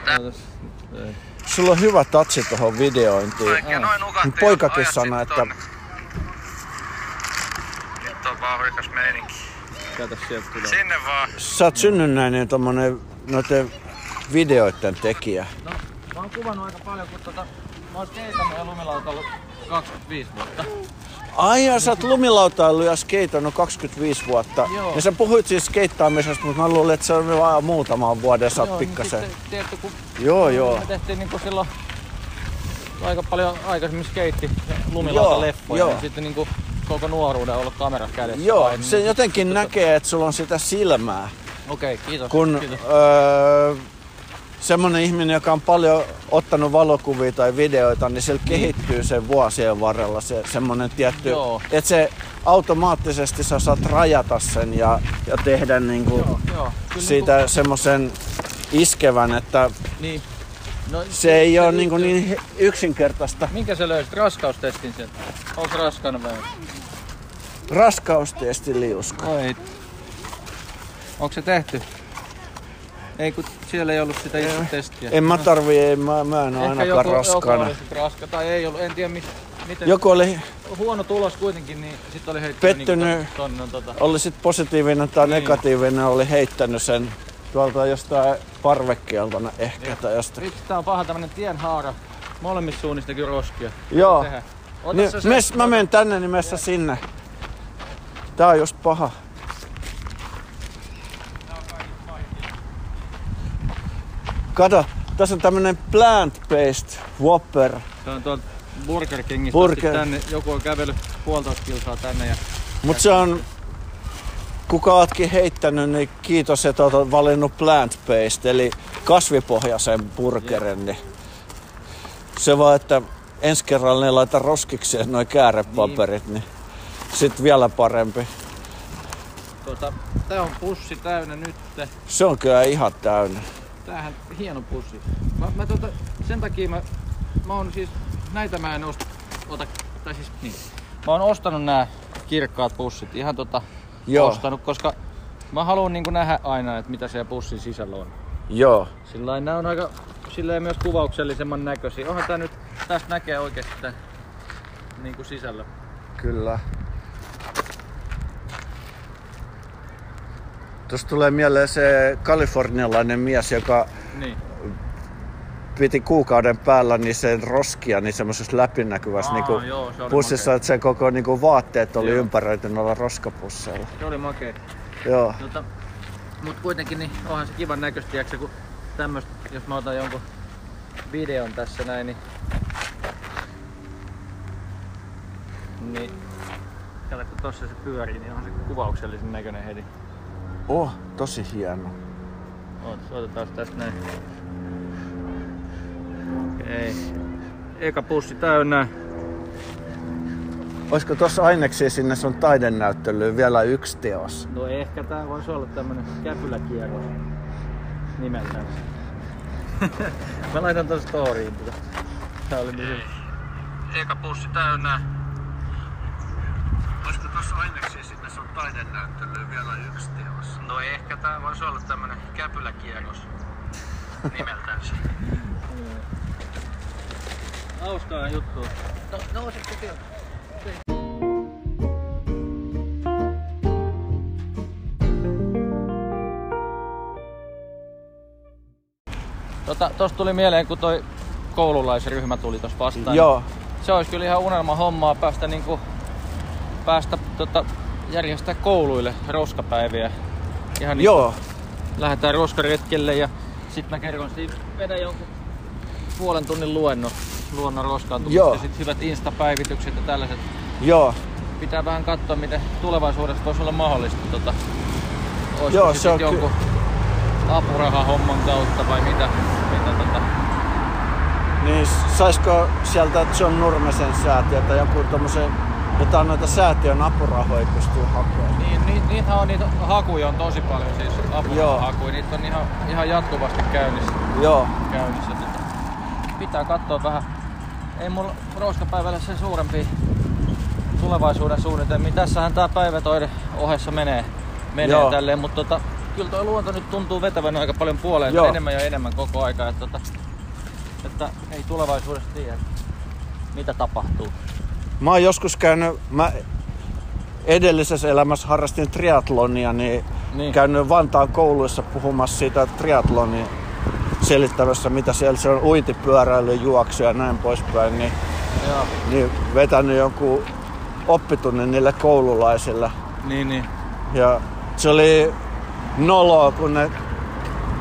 sulla on hyvä tatsi tohon videointiin. Kaikkea noin nukattiin. Mun poikakin sanoi, että. Nyt on vauhdikas meininki. Sieltä tulee. Sinne vaan. sä oot synnynnäinen tommonen noiden videoiden tekijä. No, mä oon kuvannut aika paljon, kun tota, mä oon skeitannut ja lumilautalla 25 vuotta. Ai ja sä oot lumilautailu ja skeitannut 25 vuotta. Joo. Ja sä puhuit siis skeittaamisesta, mutta mä luulen, että se on vaan muutaman vuoden, sä oot Joo, niin pikkasen. sitten, tiedätkö, kun Joo, joo. me tehtiin niinku silloin aika paljon aikaisemmin skeitti lumilauta leffoja. joo. Ja sitten niinku koko nuoruuden ollut kamera kädessä. Joo, aina, se niin- jotenkin näkee, että sulla on sitä silmää. Okei, okay, kiitos. Kun kiitos. öö, semmonen ihminen, joka on paljon ottanut valokuvia tai videoita, niin sillä kehittyy sen vuosien varrella se semmonen tietty, Joo. että se automaattisesti sä saat rajata sen ja, ja tehdä niinku Joo, joo. Kyllä siitä semmosen iskevän, että Niinku, niin. No, se ei ole niinku niin he- yksinkertaista. Minkä sä löysit? Raskaustestin sieltä? Onko raskaana vai? Raskaustesti liuska. Oi. Onko se tehty? Ei kun siellä ei ollut sitä itse testiä. En mä tarvii, ei, mä, mä en ole Ehkä ainakaan joku, raskaana. Joku raska, tai ei ollut, en tiedä mis, miten. Joku oli, Huono tulos kuitenkin, niin sitten oli heittänyt Pettynyt. Niin tonne, tota, oli sit positiivinen tai Niin. negatiivinen, oli heittänyt sen tuolta jostain parvekkeelta ehkä tai jostain. Vitsi, tää on paha tämmönen tienhaara. Molemmissa suunnista kyllä roskia. Joo. Niin, se- mes, mä menen tänne, niin messä sinne. Tää on just paha. Kato, tässä on tämmönen plant-based Whopper. Se on tuolta Burger Kingistä. Burger. tänne. Joku on kävellyt puolitoista kilsaa tänne ja Mut se on, kuka ootkin heittänyt, niin kiitos, että oot valinnut plant-based, eli kasvipohjaisen burgerin. Niin se vaan, että ensi kerralla ne laita roskikseen noin käärepaperit, niin sit vielä parempi. tuota, tää on pussi täynnä nyt. Se on kyllä ihan täynnä. Tämähän hieno pussi. Mä, mä tota, sen takia mä, mä oon siis, näitä mä en osta, ota, tai siis niin. Mä oon ostanut nämä kirkkaat pussit, ihan tota Joo. ostanut, koska mä haluan niin nähdä aina, että mitä siellä pussin sisällä on. Joo. Sillä nämä on aika silleen myös kuvauksellisemman näköisiä. Onhan tää nyt, tästä näkee oikeesti niin kuin sisällä. Kyllä. Tuossa tulee mieleen se kalifornialainen mies, joka Niin. Piti kuukauden päällä niin sen roskia niin semmoisessa läpinäkyvässä Aa, niinku joo, se pussissa, makea. että se koko niinku vaatteet oli Joo. ympäröity noilla roskapusseilla. Se oli makea. Joo. Tota, mut kuitenkin niin onhan se kivan näköistä, tiiäksä, kun tämmöstä, jos mä otan jonkun videon tässä näin, niin... Niin... Kato, kun tossa se pyörii, niin on se kuvauksellisen näköinen heti. Oh, tosi hieno. Oot, otetaan tästä näin. Ei. Eka pussi täynnä. Olisiko tuossa aineksia sinne sun taidenäyttelyyn vielä yksi teos? No ehkä tää voisi olla tämmönen käpyläkierros nimeltään. Mä laitan ton storyin tätä. Tää oli niin. Eka pussi täynnä. Olisiko tuossa aineksia sinne sun taidenäyttelyyn vielä yksi teos? No ehkä tää voisi olla tämmönen käpyläkierros nimeltään. Hauskaa juttu. No, no se sieltä. Tota, tuli mieleen, kun toi koululaisryhmä tuli tossa vastaan. Joo. Niin se olisi kyllä ihan unelma hommaa päästä niinku, päästä tota, järjestää kouluille roskapäiviä. Ihan niin Joo. lähdetään roskaretkelle ja sitten mä kerron siinä vedän jonkun puolen tunnin luennon luonnon roskaantumista Joo. ja sitten hyvät instapäivitykset ja tällaiset. Joo. Pitää vähän katsoa, miten tulevaisuudessa voisi olla mahdollista. Tota, olisiko Joo, se on jonkun apurahahomman kautta vai mitä, mitä tota, Niin saisiko sieltä John Nurmesen säätiöltä joku tommosen, jotain noita säätiön apurahoja pystyy hakemaan? Niin, ni, niitähän on, niitä hakuja on tosi paljon siis, Joo. apurahahakuja. Niitä on ihan, ihan jatkuvasti käynnissä. Joo. käynnissä. Tota, pitää katsoa vähän. Ei mulla roskapäivällä sen suurempi tulevaisuuden suunnitelmia. Tässähän tää päivätoiden ohessa menee, menee Joo. tälleen, mutta tota, kyllä tuo luonto nyt tuntuu vetävän aika paljon puoleen Joo. enemmän ja enemmän koko aika. Että, tota, että ei tulevaisuudessa tiedä, mitä tapahtuu. Mä oon joskus käynyt, mä edellisessä elämässä harrastin triatlonia, niin, Niin. niin. käynyt Vantaan kouluissa puhumassa siitä triatlonia selittämässä, mitä siellä se on uitipyöräily, juoksu ja näin poispäin, niin, Joo. niin vetänyt jonkun oppitunnin niille koululaisille. Niin, niin. Ja se oli noloa, kun ne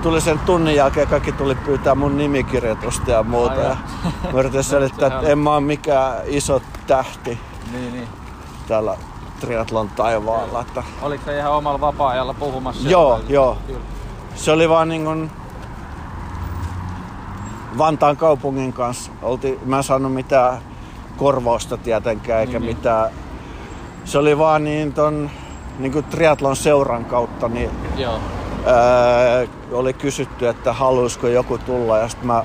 tuli sen tunnin jälkeen, kaikki tuli pyytää mun nimikirjoitusta ja muuta. Ai ja mä yritin selittää, että en mä oo mikään iso tähti niin, niin. täällä triatlon taivaalla. Että Oliko se ihan omalla vapaa-ajalla puhumassa? Joo, joo. Kyllä. se oli vaan niin kuin Vantaan kaupungin kanssa. Olti, mä en saanut mitään korvausta tietenkään eikä Niin, niin. mitään. Se oli vaan niin ton niin kuin triatlon seuran kautta, niin Joo. ää, oli kysytty, että haluaisiko joku tulla ja sitten mä,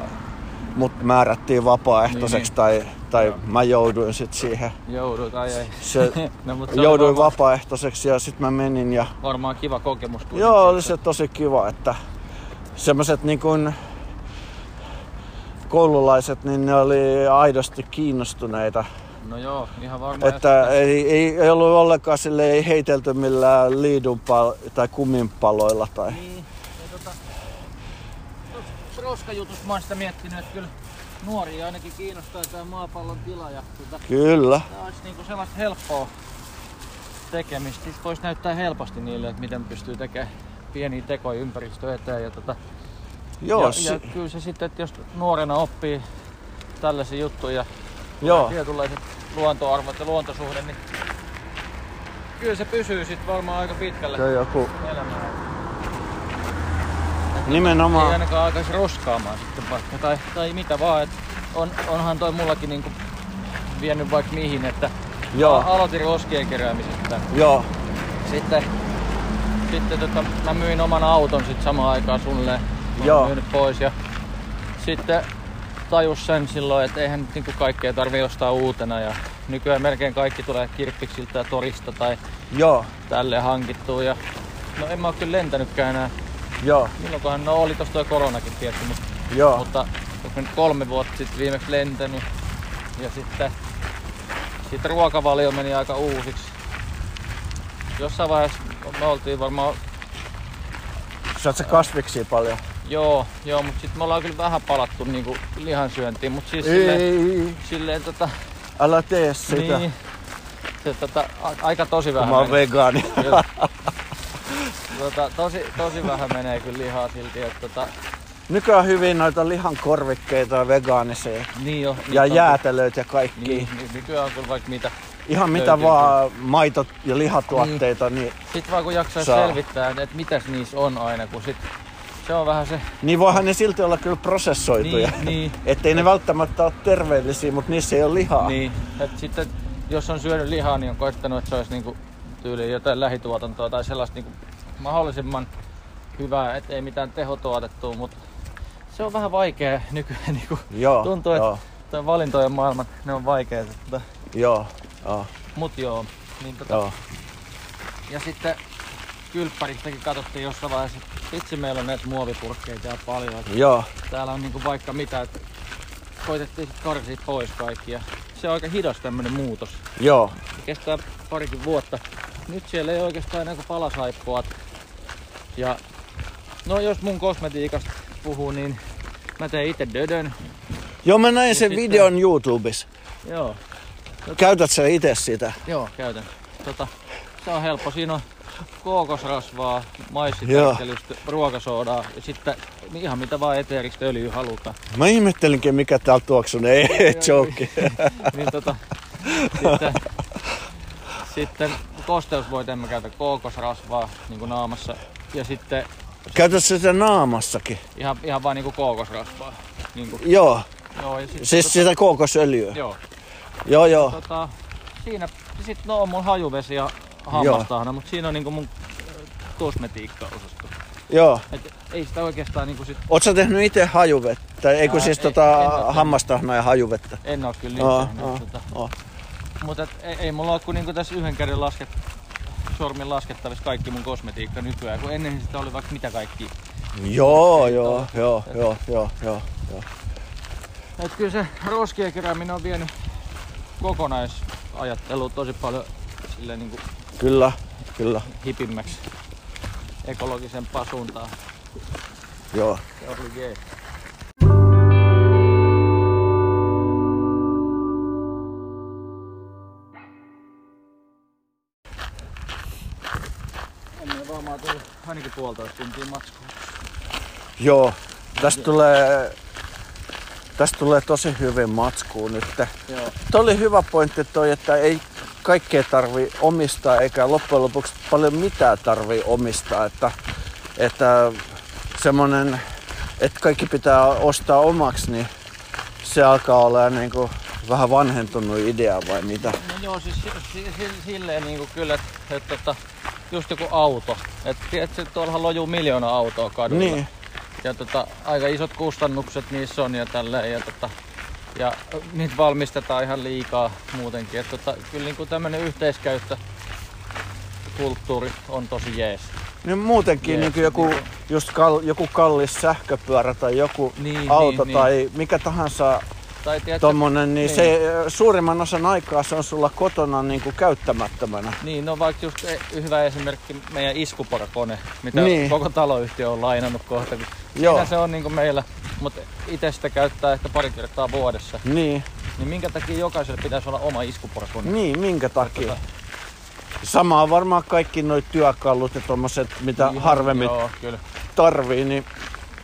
mut määrättiin vapaaehtoiseksi Niin, tai, tai mä jouduin sitten siihen. Joudut, ai ei. Se, no, mutta se jouduin varmaan, vapaaehtoiseksi ja sitten mä menin ja varmaan kiva kokemus. Joo, oli se tosi kiva, että semmoiset niin kuin koululaiset, niin ne oli aidosti kiinnostuneita. No joo, ihan varmaan. Että ei, ei, ei ollut ollenkaan sille ei heitelty millään liidunpal- tai kuminpaloilla. Tai... Niin, ja tota, tuossa roskajutussa mä oon sitä miettinyt, että kyllä nuoria ainakin kiinnostaa tämä maapallon tila ja tota, Kyllä. tää olisi niinku sellaista helppoa tekemistä. Siis voisi näyttää helposti niille, että miten pystyy tekemään pieniä tekoja ympäristö eteen. Ja, tota, Joo, ja, si- ja kyllä se sitten, että jos nuorena oppii tällaisia juttuja, joo. tietynlaiset luontoarvot ja luontosuhde, niin kyllä se pysyy sitten varmaan aika pitkälle Se joku elämään. nimenomaan. Ei ainakaan alkaisi roskaamaan sitten vaikka, tai, tai mitä vaan. Et on, onhan toi mullakin niinku vienyt vaikka mihin, että Joo. aloitin roskien keräämisestä. Joo, Sitten, sitten tota, mä myin oman auton sit samaan aikaan suunnilleen. Joo. myynyt pois ja sitten tajus sen silloin, että eihän nyt niinku kaikkea tarvii ostaa uutena ja nykyään melkein kaikki tulee kirppiksiltä ja torista tai joo, tälle hankittua ja no en mä oo kyllä lentänytkään enää. joo, Milloinkohan, no oli tossa toi koronakin tietty, mutta joo. mutta onko nyt kolme vuotta sitten viimeksi lentänyt. Ja sitten sitten ruokavalio meni aika uusiksi. Jossain vaiheessa me oltiin varmaan, sä kasviksia paljon? Joo, joo, mutta sitten me ollaan kyllä vähän palattu niinku lihansyöntiin, mutta siis silleen, Ei, silleen tota, älä tee sitä. niin, se, tota, a- aika tosi vähän mä oon vegaani. Tota, tosi, tosi vähän menee kyllä lihaa silti, että tota, Nykyään hyvin noita lihankorvikkeita on vegaanisia. niin jo. Ja on jäätelöitä ja kaikki. Niin, niin, nykyään on kyllä vaikka mitä. Ihan mitä löytyy vaan maito- ja lihatuotteita, niin, Sitten vaan kun jaksaa Saa. selvittää, että mitäs niissä on aina, kun sit se on vähän se, Niin voihan ne silti olla kyllä prosessoituja. Niin, niin. Ettei ne välttämättä ole terveellisiä, mutta niissä ei ole lihaa. niin, että sitten jos on syönyt lihaa, niin on koittanut, että se olisi niinku tyyliin jotain lähituotantoa tai sellaista niinku mahdollisimman hyvää, ettei mitään tehotuotettua, mutta se on vähän vaikea nykyään. Niinku, Joo, tuntuu, että valintojen maailman, ne on vaikeita. Mutta, joo, joo, mut joo. Niin tota, joo. Ja sitten kylppäristäkin katsottiin jossain vaiheessa, että vitsi meillä on näitä muovipurkkeja täällä paljon. joo. Täällä on niinku vaikka mitä, että koitettiin sit karsia pois kaikki. Ja se on aika hidas tämmönen muutos. Joo, Se kestää parikin vuotta. Nyt siellä ei oikeastaan enää kuin palasaippuat. Ja no jos mun kosmetiikasta puhuu, niin mä teen itse dödön. joo mä näin sen sitten- videon YouTubessa. Joo, Käytät sä itse sitä? joo, käytän. Tota, se on helppo. Siinä on kookosrasvaa, Joo. maissitärkkelystä, ruokasoodaa ja sitten ihan mitä vaan eteeristä öljyä halutaan. Mä ihmettelinkin mikä täällä ei, joke. niin tota, sitten, sitten kosteusvoit en mä käytä kookosrasvaa niin kuin naamassa. Ja sitten Käytät sä sitä naamassakin? ihan, ihan vaan niinku kookosrasvaa. Niinku, Joo, joo, ja sit, siis tota, sitä kookosöljyä. Joo. Joo, joo. Tota, siinä, sit no on mun hajuvesi ja hammastahna, mutta siinä on niinku mun äh, kosmetiikka-osasto. Joo. Et ei sitä oikeastaan niinku sit, Oot sä tehnyt itse hajuvettä? Eikö Ää, siis ei- tota en ja hajuvettä? en oo kyllä tehnyt. aa, Tota, mutta et, ei, ei mulla oo kuin niinku tässä yhden käden lasket, sormin laskettavissa kaikki mun kosmetiikka nykyään, kun ennen sitä oli vaikka mitä kaikki. Joo, joo, joo, joo, joo, joo. joo. Et kyllä se roskien kerääminen on vienyt kokonaisajattelua tosi paljon sille niinku Kyllä, kyllä, hipimmäksi ekologisempaa suuntaan. joo. Se oli jees. Ennen varmaan tullut ainakin puolitoista tuntia matskua. Joo, tästä tulee, tästä tulee tosi hyvin matskuu nyt. Joo. Tuo oli hyvä pointti toi, että ei kaikkea tarvi omistaa eikä loppujen lopuksi paljon mitään tarvi omistaa. Että, että semmonen, että kaikki pitää ostaa omaksi, niin se alkaa olla niin kuin vähän vanhentunut idea vai mitä? No joo, siis si- si- si- silleen niinku kyllä, että et, tota, just joku auto. Että tiedätkö, että tuollahan lojuu miljoona autoa kadulla. Niin, Ja tota, aika isot kustannukset niissä on ja tälleen. Ja, tota, ja niitä valmistetaan ihan liikaa muutenkin. Et tota, kyllä niinku tämmönen yhteiskäyttö kulttuuri on tosi jees. niin muutenkin Jees, niin kuin joku, niinku- just kal, joku kallis sähköpyörä tai joku Niin, auto niin, tai mikä tahansa Tai tiedätkö, tommonen, niin, niin. se suurimman osan aikaa se on sulla kotona niin kuin käyttämättömänä. Niin, no vaikka just e- hyvä esimerkki meidän iskuporakone, mitä Niin. koko taloyhtiö on lainannut kohta. kun Joo. Siinä se on niinku meillä, mutta itse sitä käyttää ehkä pari kertaa vuodessa. Niin, Niin minkä takia jokaiselle pitäisi olla oma iskuporakone? niin, minkä takia? Tota, Sama on varmaan kaikki noi työkalut ja tommoset, mitä ihan- harvemmin Joo, kyllä. tarvii, niin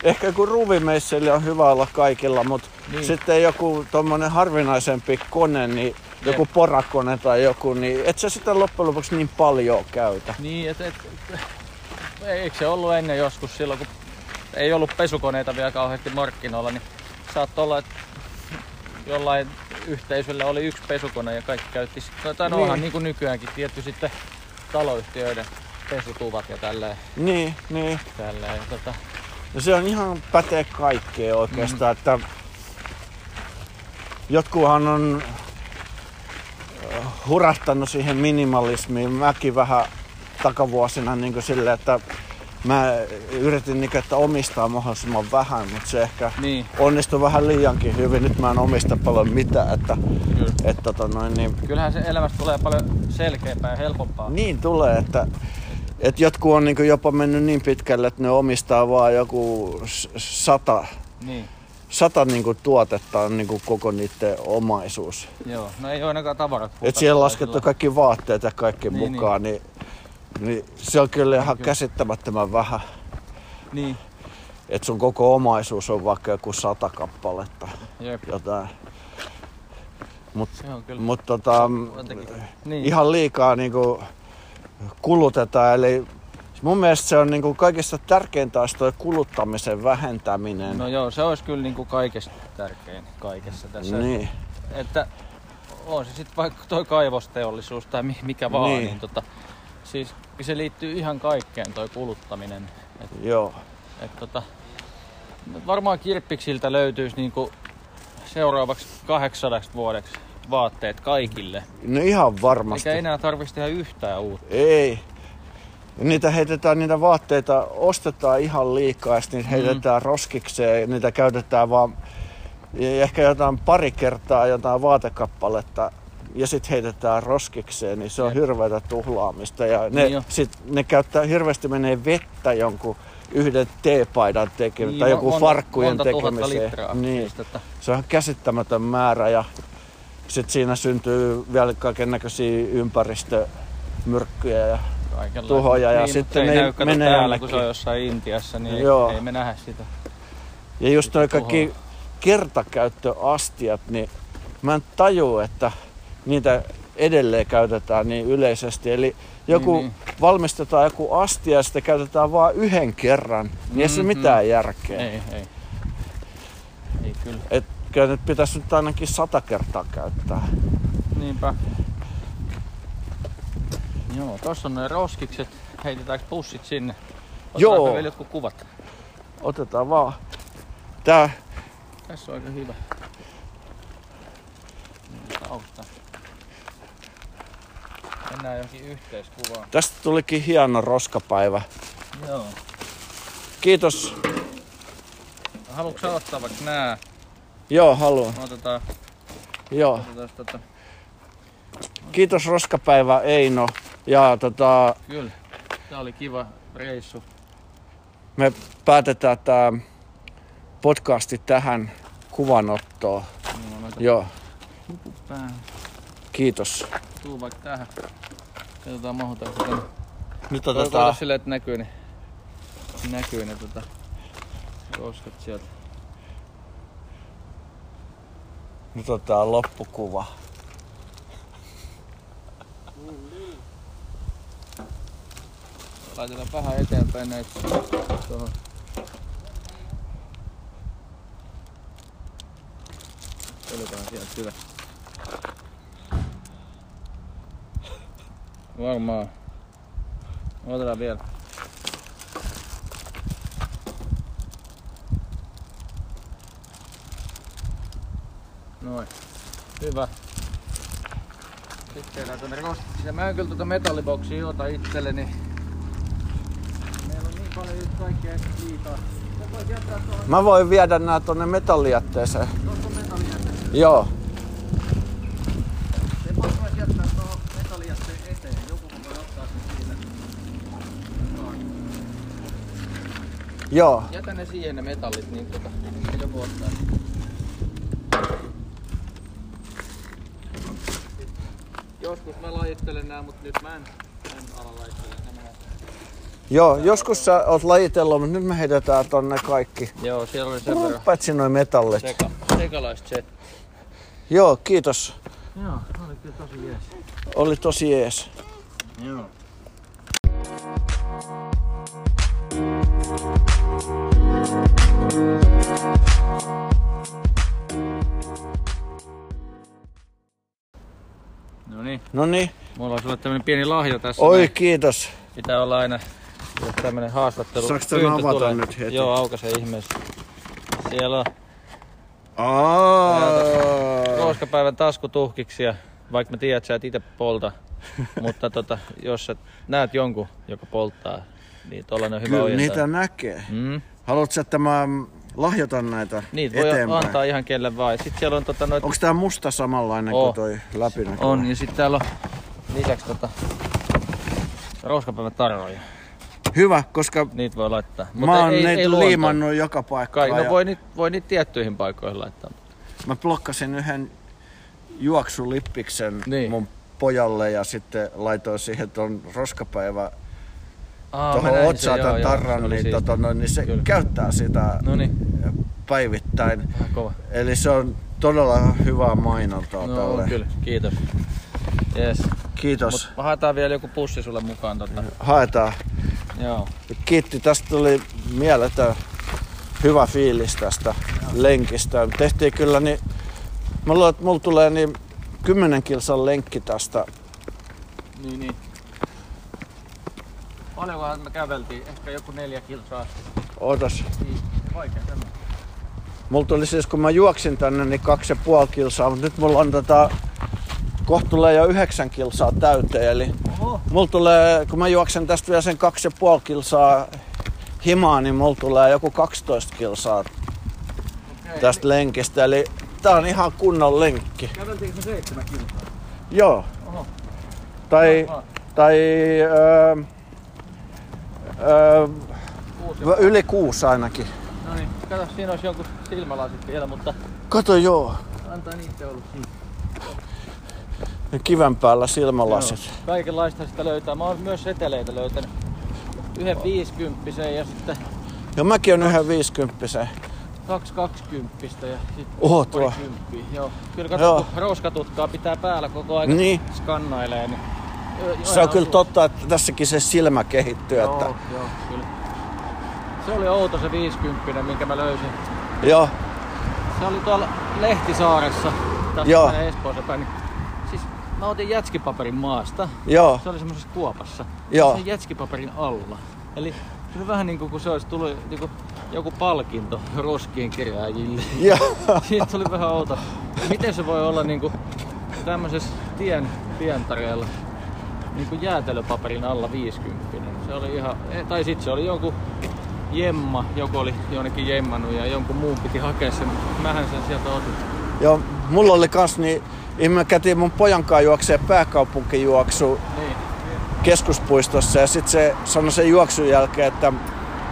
ehkä joku ruuvimeisseli on hyvä olla kaikilla, mutta Niin. sitten joku tommonen harvinaisempi kone, niin joku porakone tai joku, niin et sä sitä loppujen lopuksi niin paljon käytä. Niin, et, et, eikö se ollut ennen joskus silloin, kun ei ollut pesukoneita vielä kauheasti markkinoilla, niin saattoi olla, että jollain yhteisöllä oli yksi pesukone ja kaikki käytti sitä. Tai no Niin. niin kuin nykyäänkin tietty sitten taloyhtiöiden pesutuvat ja tälleen. Niin, niin. tälleen. Ja tota, Ja se on ihan pätee kaikkea oikeastaan, Mm. että jotkuhan on äh, hurahtanut siihen minimalismiin. Mäkin vähän takavuosina niin silleen, että mä yritin niin, että omistaa mahdollisimman vähän, mutta se ehkä niin, onnistui vähän liiankin hyvin. Nyt mä en omista paljon mitään, että, kyllä. että tota noin, niin, Kyllähän se elämästä tulee paljon selkeämpää ja helpompaa. niin tulee, että, että jotkut on niin jopa mennyt niin pitkälle, että ne omistaa vaan joku sata Niin, sata niinku tuotetta on niinku koko niiden omaisuus. joo. No ei ole ainakaan tavarat. Et tai laskettu kaikki vaatteet ja kaikki Niin, mukaan, niin, niin se on kyllä ihan Kyllä. käsittämättömän vähän. Niin, Että sun koko omaisuus on vaikka joku sata kappaletta jep. jotain. Mut, Se on kyllä. mut tota, jotenkin- Niin. ihan liikaa niinku kulutetaan, eli Mun mielestä se on niinku kaikista tärkeintä olisi toi kuluttamisen vähentäminen. No joo, se olisi kyllä niin kuin kaikesta tärkein kaikessa tässä. niin. Että on se sitten vaikka toi kaivosteollisuus tai mi- mikä vaan, Niin. niin, niin tota, siis se liittyy ihan kaikkeen toi kuluttaminen. Et, Joo. et tota, varmaan kirppiksiltä löytyisi niinku seuraavaksi 800 vuodeksi vaatteet kaikille. No ihan varmasti. Eikä enää tarvitsisi tehdä yhtään uutta. Ei. Niitä heitetään, niitä vaatteita ostetaan ihan liikaa ja sitten niitä Mm. heitetään roskikseen. ja Niitä käytetään vaan ehkä jotain pari kertaa jotain vaatekappaletta ja sitten heitetään roskikseen, niin se on hirveätä tuhlaamista. Ja ne, Niin sit, ne käyttää, hirveästi menee vettä jonkun yhden teepaidan tekemiseen tai Niin, joku monta- farkkujen monta tekemiseen. litraa Niin. Se on käsittämätön määrä ja sitten siinä syntyy vielä kaiken näköisiä ympäristömyrkkyjä. Ja, Kaikenlaista. tuhoja ja niin, sitten ne ei näy, menee täällä, kun se on jossain Intiassa, niin Joo. ei, me nähdä sitä. ja just noi kaikki kertakäyttöastiat, niin mä en taju, että niitä edelleen käytetään niin yleisesti. Eli joku Niin, valmistetaan joku astia ja sitä käytetään vain yhden kerran, niin ei se Mhm. mitään järkeä. Ei, ei. Ei kyllä. Et kyllä nyt pitäisi nyt ainakin sata kertaa käyttää. Niinpä. Joo, tossa on noin roskikset. Heitetäänkö pussit sinne? Joo. Otetaanko vielä jotkut kuvat? Otetaan vaan. Tää, Tässä on aika hyvä. Tausta. Mennään johonkin yhteiskuvaan. tästä tulikin hieno roskapäivä. Joo. Kiitos. Haluatko sä ottaa vaikka nää? Joo, haluan. Otetaan, Joo. otetaan tota. Kiitos roskapäivä Eino. Ja tota, Kyllä. Tää oli kiva reissu. me päätetään tää podcasti tähän kuvanottoon. Noita Joo, päähän. Kiitos. Tuu vaikka tähän. Katsotaan mahutaanko tänne. Nyt Otetaan silleen, että näkyy ne, näkyy ne tota, roskat sieltä. nyt otetaan loppukuva. Laitetaan vähän eteenpäin näitä tuohon. Otetaan sieltä hyvä. Varmaan. Otetaan vielä. Noin. Hyvä. Sitten tehdään tonne rostiksi. Mä en kyllä tuota metalliboksia ota itselleni. Meillä on niin paljon nyt kaikkea liikaa. Mä voin viedä nää tonne metallijätteeseen. tuosta metallijätteen. Joo. Se voisi myös jättää tuohon metallijätteen eteen. Joku voi ottaa sen siitä. Joo. Jätä ne siihen ne metallit, niin tota, joku ottaa. Joskus mä lajittelen nää, mutta nyt mä en, en ala menee. Joo, joskus sä oot lajitellut, mutta nyt me heitetään tonne kaikki. Joo, siellä oli sen verran Paitsi noin metallit. seka, sekalaista set. Joo, kiitos. Joo, oli kyllä tosi jees. Oli tosi jees. Joo. No niin, No niin. mulla on sulle tämmönen pieni lahja tässä. Oi, näin. kiitos. Pitää olla aina, tämmönen haastattelu. Saaks tän pyyntö avata tulee. nyt heti? Joo, aukaise ihmeessä. Siellä on Aa. Rooskapäivän taskutuhkiksi ja vaikka mä tiedän, että sä et itse polta, mutta tota, jos sä näet jonkun, joka polttaa, niin tollanen on hyvä Kyllä ojentaa. niitä näkee. Mm. Haluatko että mä lahjoitan näitä Niitä voi eteenpäin? antaa ihan kelle vaan. Sitten siellä on tota noit... Onko tää musta samanlainen Oo. kuin toi läpinäkyvä? On, ja sitten täällä on lisäksi tota... Rooskapäivän tarroja. Hyvä, koska Niitä voi laittaa. mä oon ei, niitä ei liimannut joka paikkaan. Kai, no ja voi niitä voi niit tiettyihin paikkoihin laittaa. Mä blokkasin yhden juoksulippiksen Niin. mun pojalle ja sitten laitoin siihen ton roskapäivä Aa, tuohon otsaan tämän joo, joo, tarran, oli niin, tota, noin, niin se Kyllä. käyttää sitä No niin, päivittäin. vähän kova. Eli se on todella hyvää mainontaa No tälle. kyllä, kiitos. Yes. Kiitos. Mut haetaan vielä joku pussi sulle mukaan tota. Haetaan. Joo. Kiitti, tästä tuli mieletön hyvä fiilis tästä lenkistä. Tehtiin kyllä niin, mä luulen, että mulla tulee niin 10 kilsan lenkki tästä. Niin, niin. Paljonkohan me käveltiin? Ehkä joku neljä kilsaa. Ootas. Niin, vaikea tämä. Mulla tuli siis, kun mä juoksin tänne, niin kaksi ja puoli kilsaa, mutta nyt mulla on tota, kohta tulee jo yhdeksän kilsaa täyteen. Eli Oho. mulla tulee, kun mä juoksen tästä vielä sen kaksi ja puoli kilsaa himaa, niin mulla tulee joku 12 kilsaa Okei. tästä lenkistä. Eli tää on ihan kunnon lenkki. Käveltiinkö me seitsemän kilsaa? Joo. Oho. Tai, Aha. tai öö, öö, yli kuusi ainakin. No niin, kato, siinä olisi jonkun silmälasit vielä, mutta Kato joo, antaa niitä olla siinä. ne kiven päällä silmälasit. Joo. Kaikenlaista sitä löytää. Mä oon myös seteleitä löytänyt. Yhden viisikymppisen ja sitten Ja mäkin on yhden viisikymppisen. kaksi kaksikymppistä ja sitten Oho, tuo. Joo. Kyllä kato, Joo. kun roskatutkaa pitää päällä koko ajan Niin. skannailee. Niin... Se on kyllä totta, että tässäkin se silmä kehittyy. Joo, Että, joo, kyllä. Se oli outo se 50, minkä mä löysin. joo, Se oli tuolla Lehtisaaressa, tässä Joo. Espoossa päin. Niin, siis mä otin jätskipaperin maasta. joo, Se oli semmoisessa kuopassa. Joo. Sen jätskipaperin alla. Eli se oli vähän niin kuin kun se olisi tullut niin kuin joku palkinto roskien kirjaajille. joo. Siitä tuli vähän outo. Miten se voi olla niin kuin tämmöisessä tien pientareella niin kuin jäätelöpaperin alla 50. Se oli ihan, eh, tai sitten se oli joku jemma, joku oli jonnekin jemmannut ja jonkun muun piti hakea sen. Mähän sen sieltä otin. joo. Mulla oli kans niin, mä kätin mun pojan kanssa juokseen pääkaupunkijuoksu Niin. keskuspuistossa ja sitten se sanoi sen juoksun jälkeen, että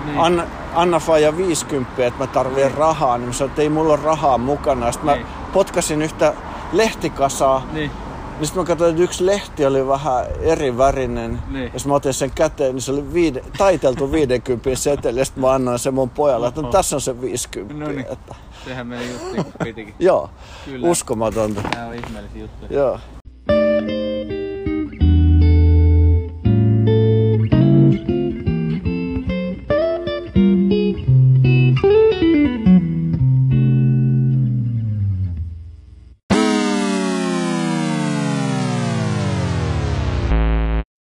niin. anna, anna faija 50, että mä tarvitsen rahaa, niin mä sanoin, että ei mulla ole rahaa mukana. Sitten mä Niin. potkasin yhtä lehtikasaa, niin. Niin sitten mä katsoin, että yksi lehti oli vähän eri värinen. Niin. Ja sitten mä otin sen käteen, niin se oli viide, taiteltu 50 seteli, ja sitten mä annoin sen mun pojalle, että no, tässä on se 50. No niin. Että, Sehän meni just niin pitikin. joo, Kyllä. uskomatonta. Nämä on ihmeellisiä juttuja. Joo.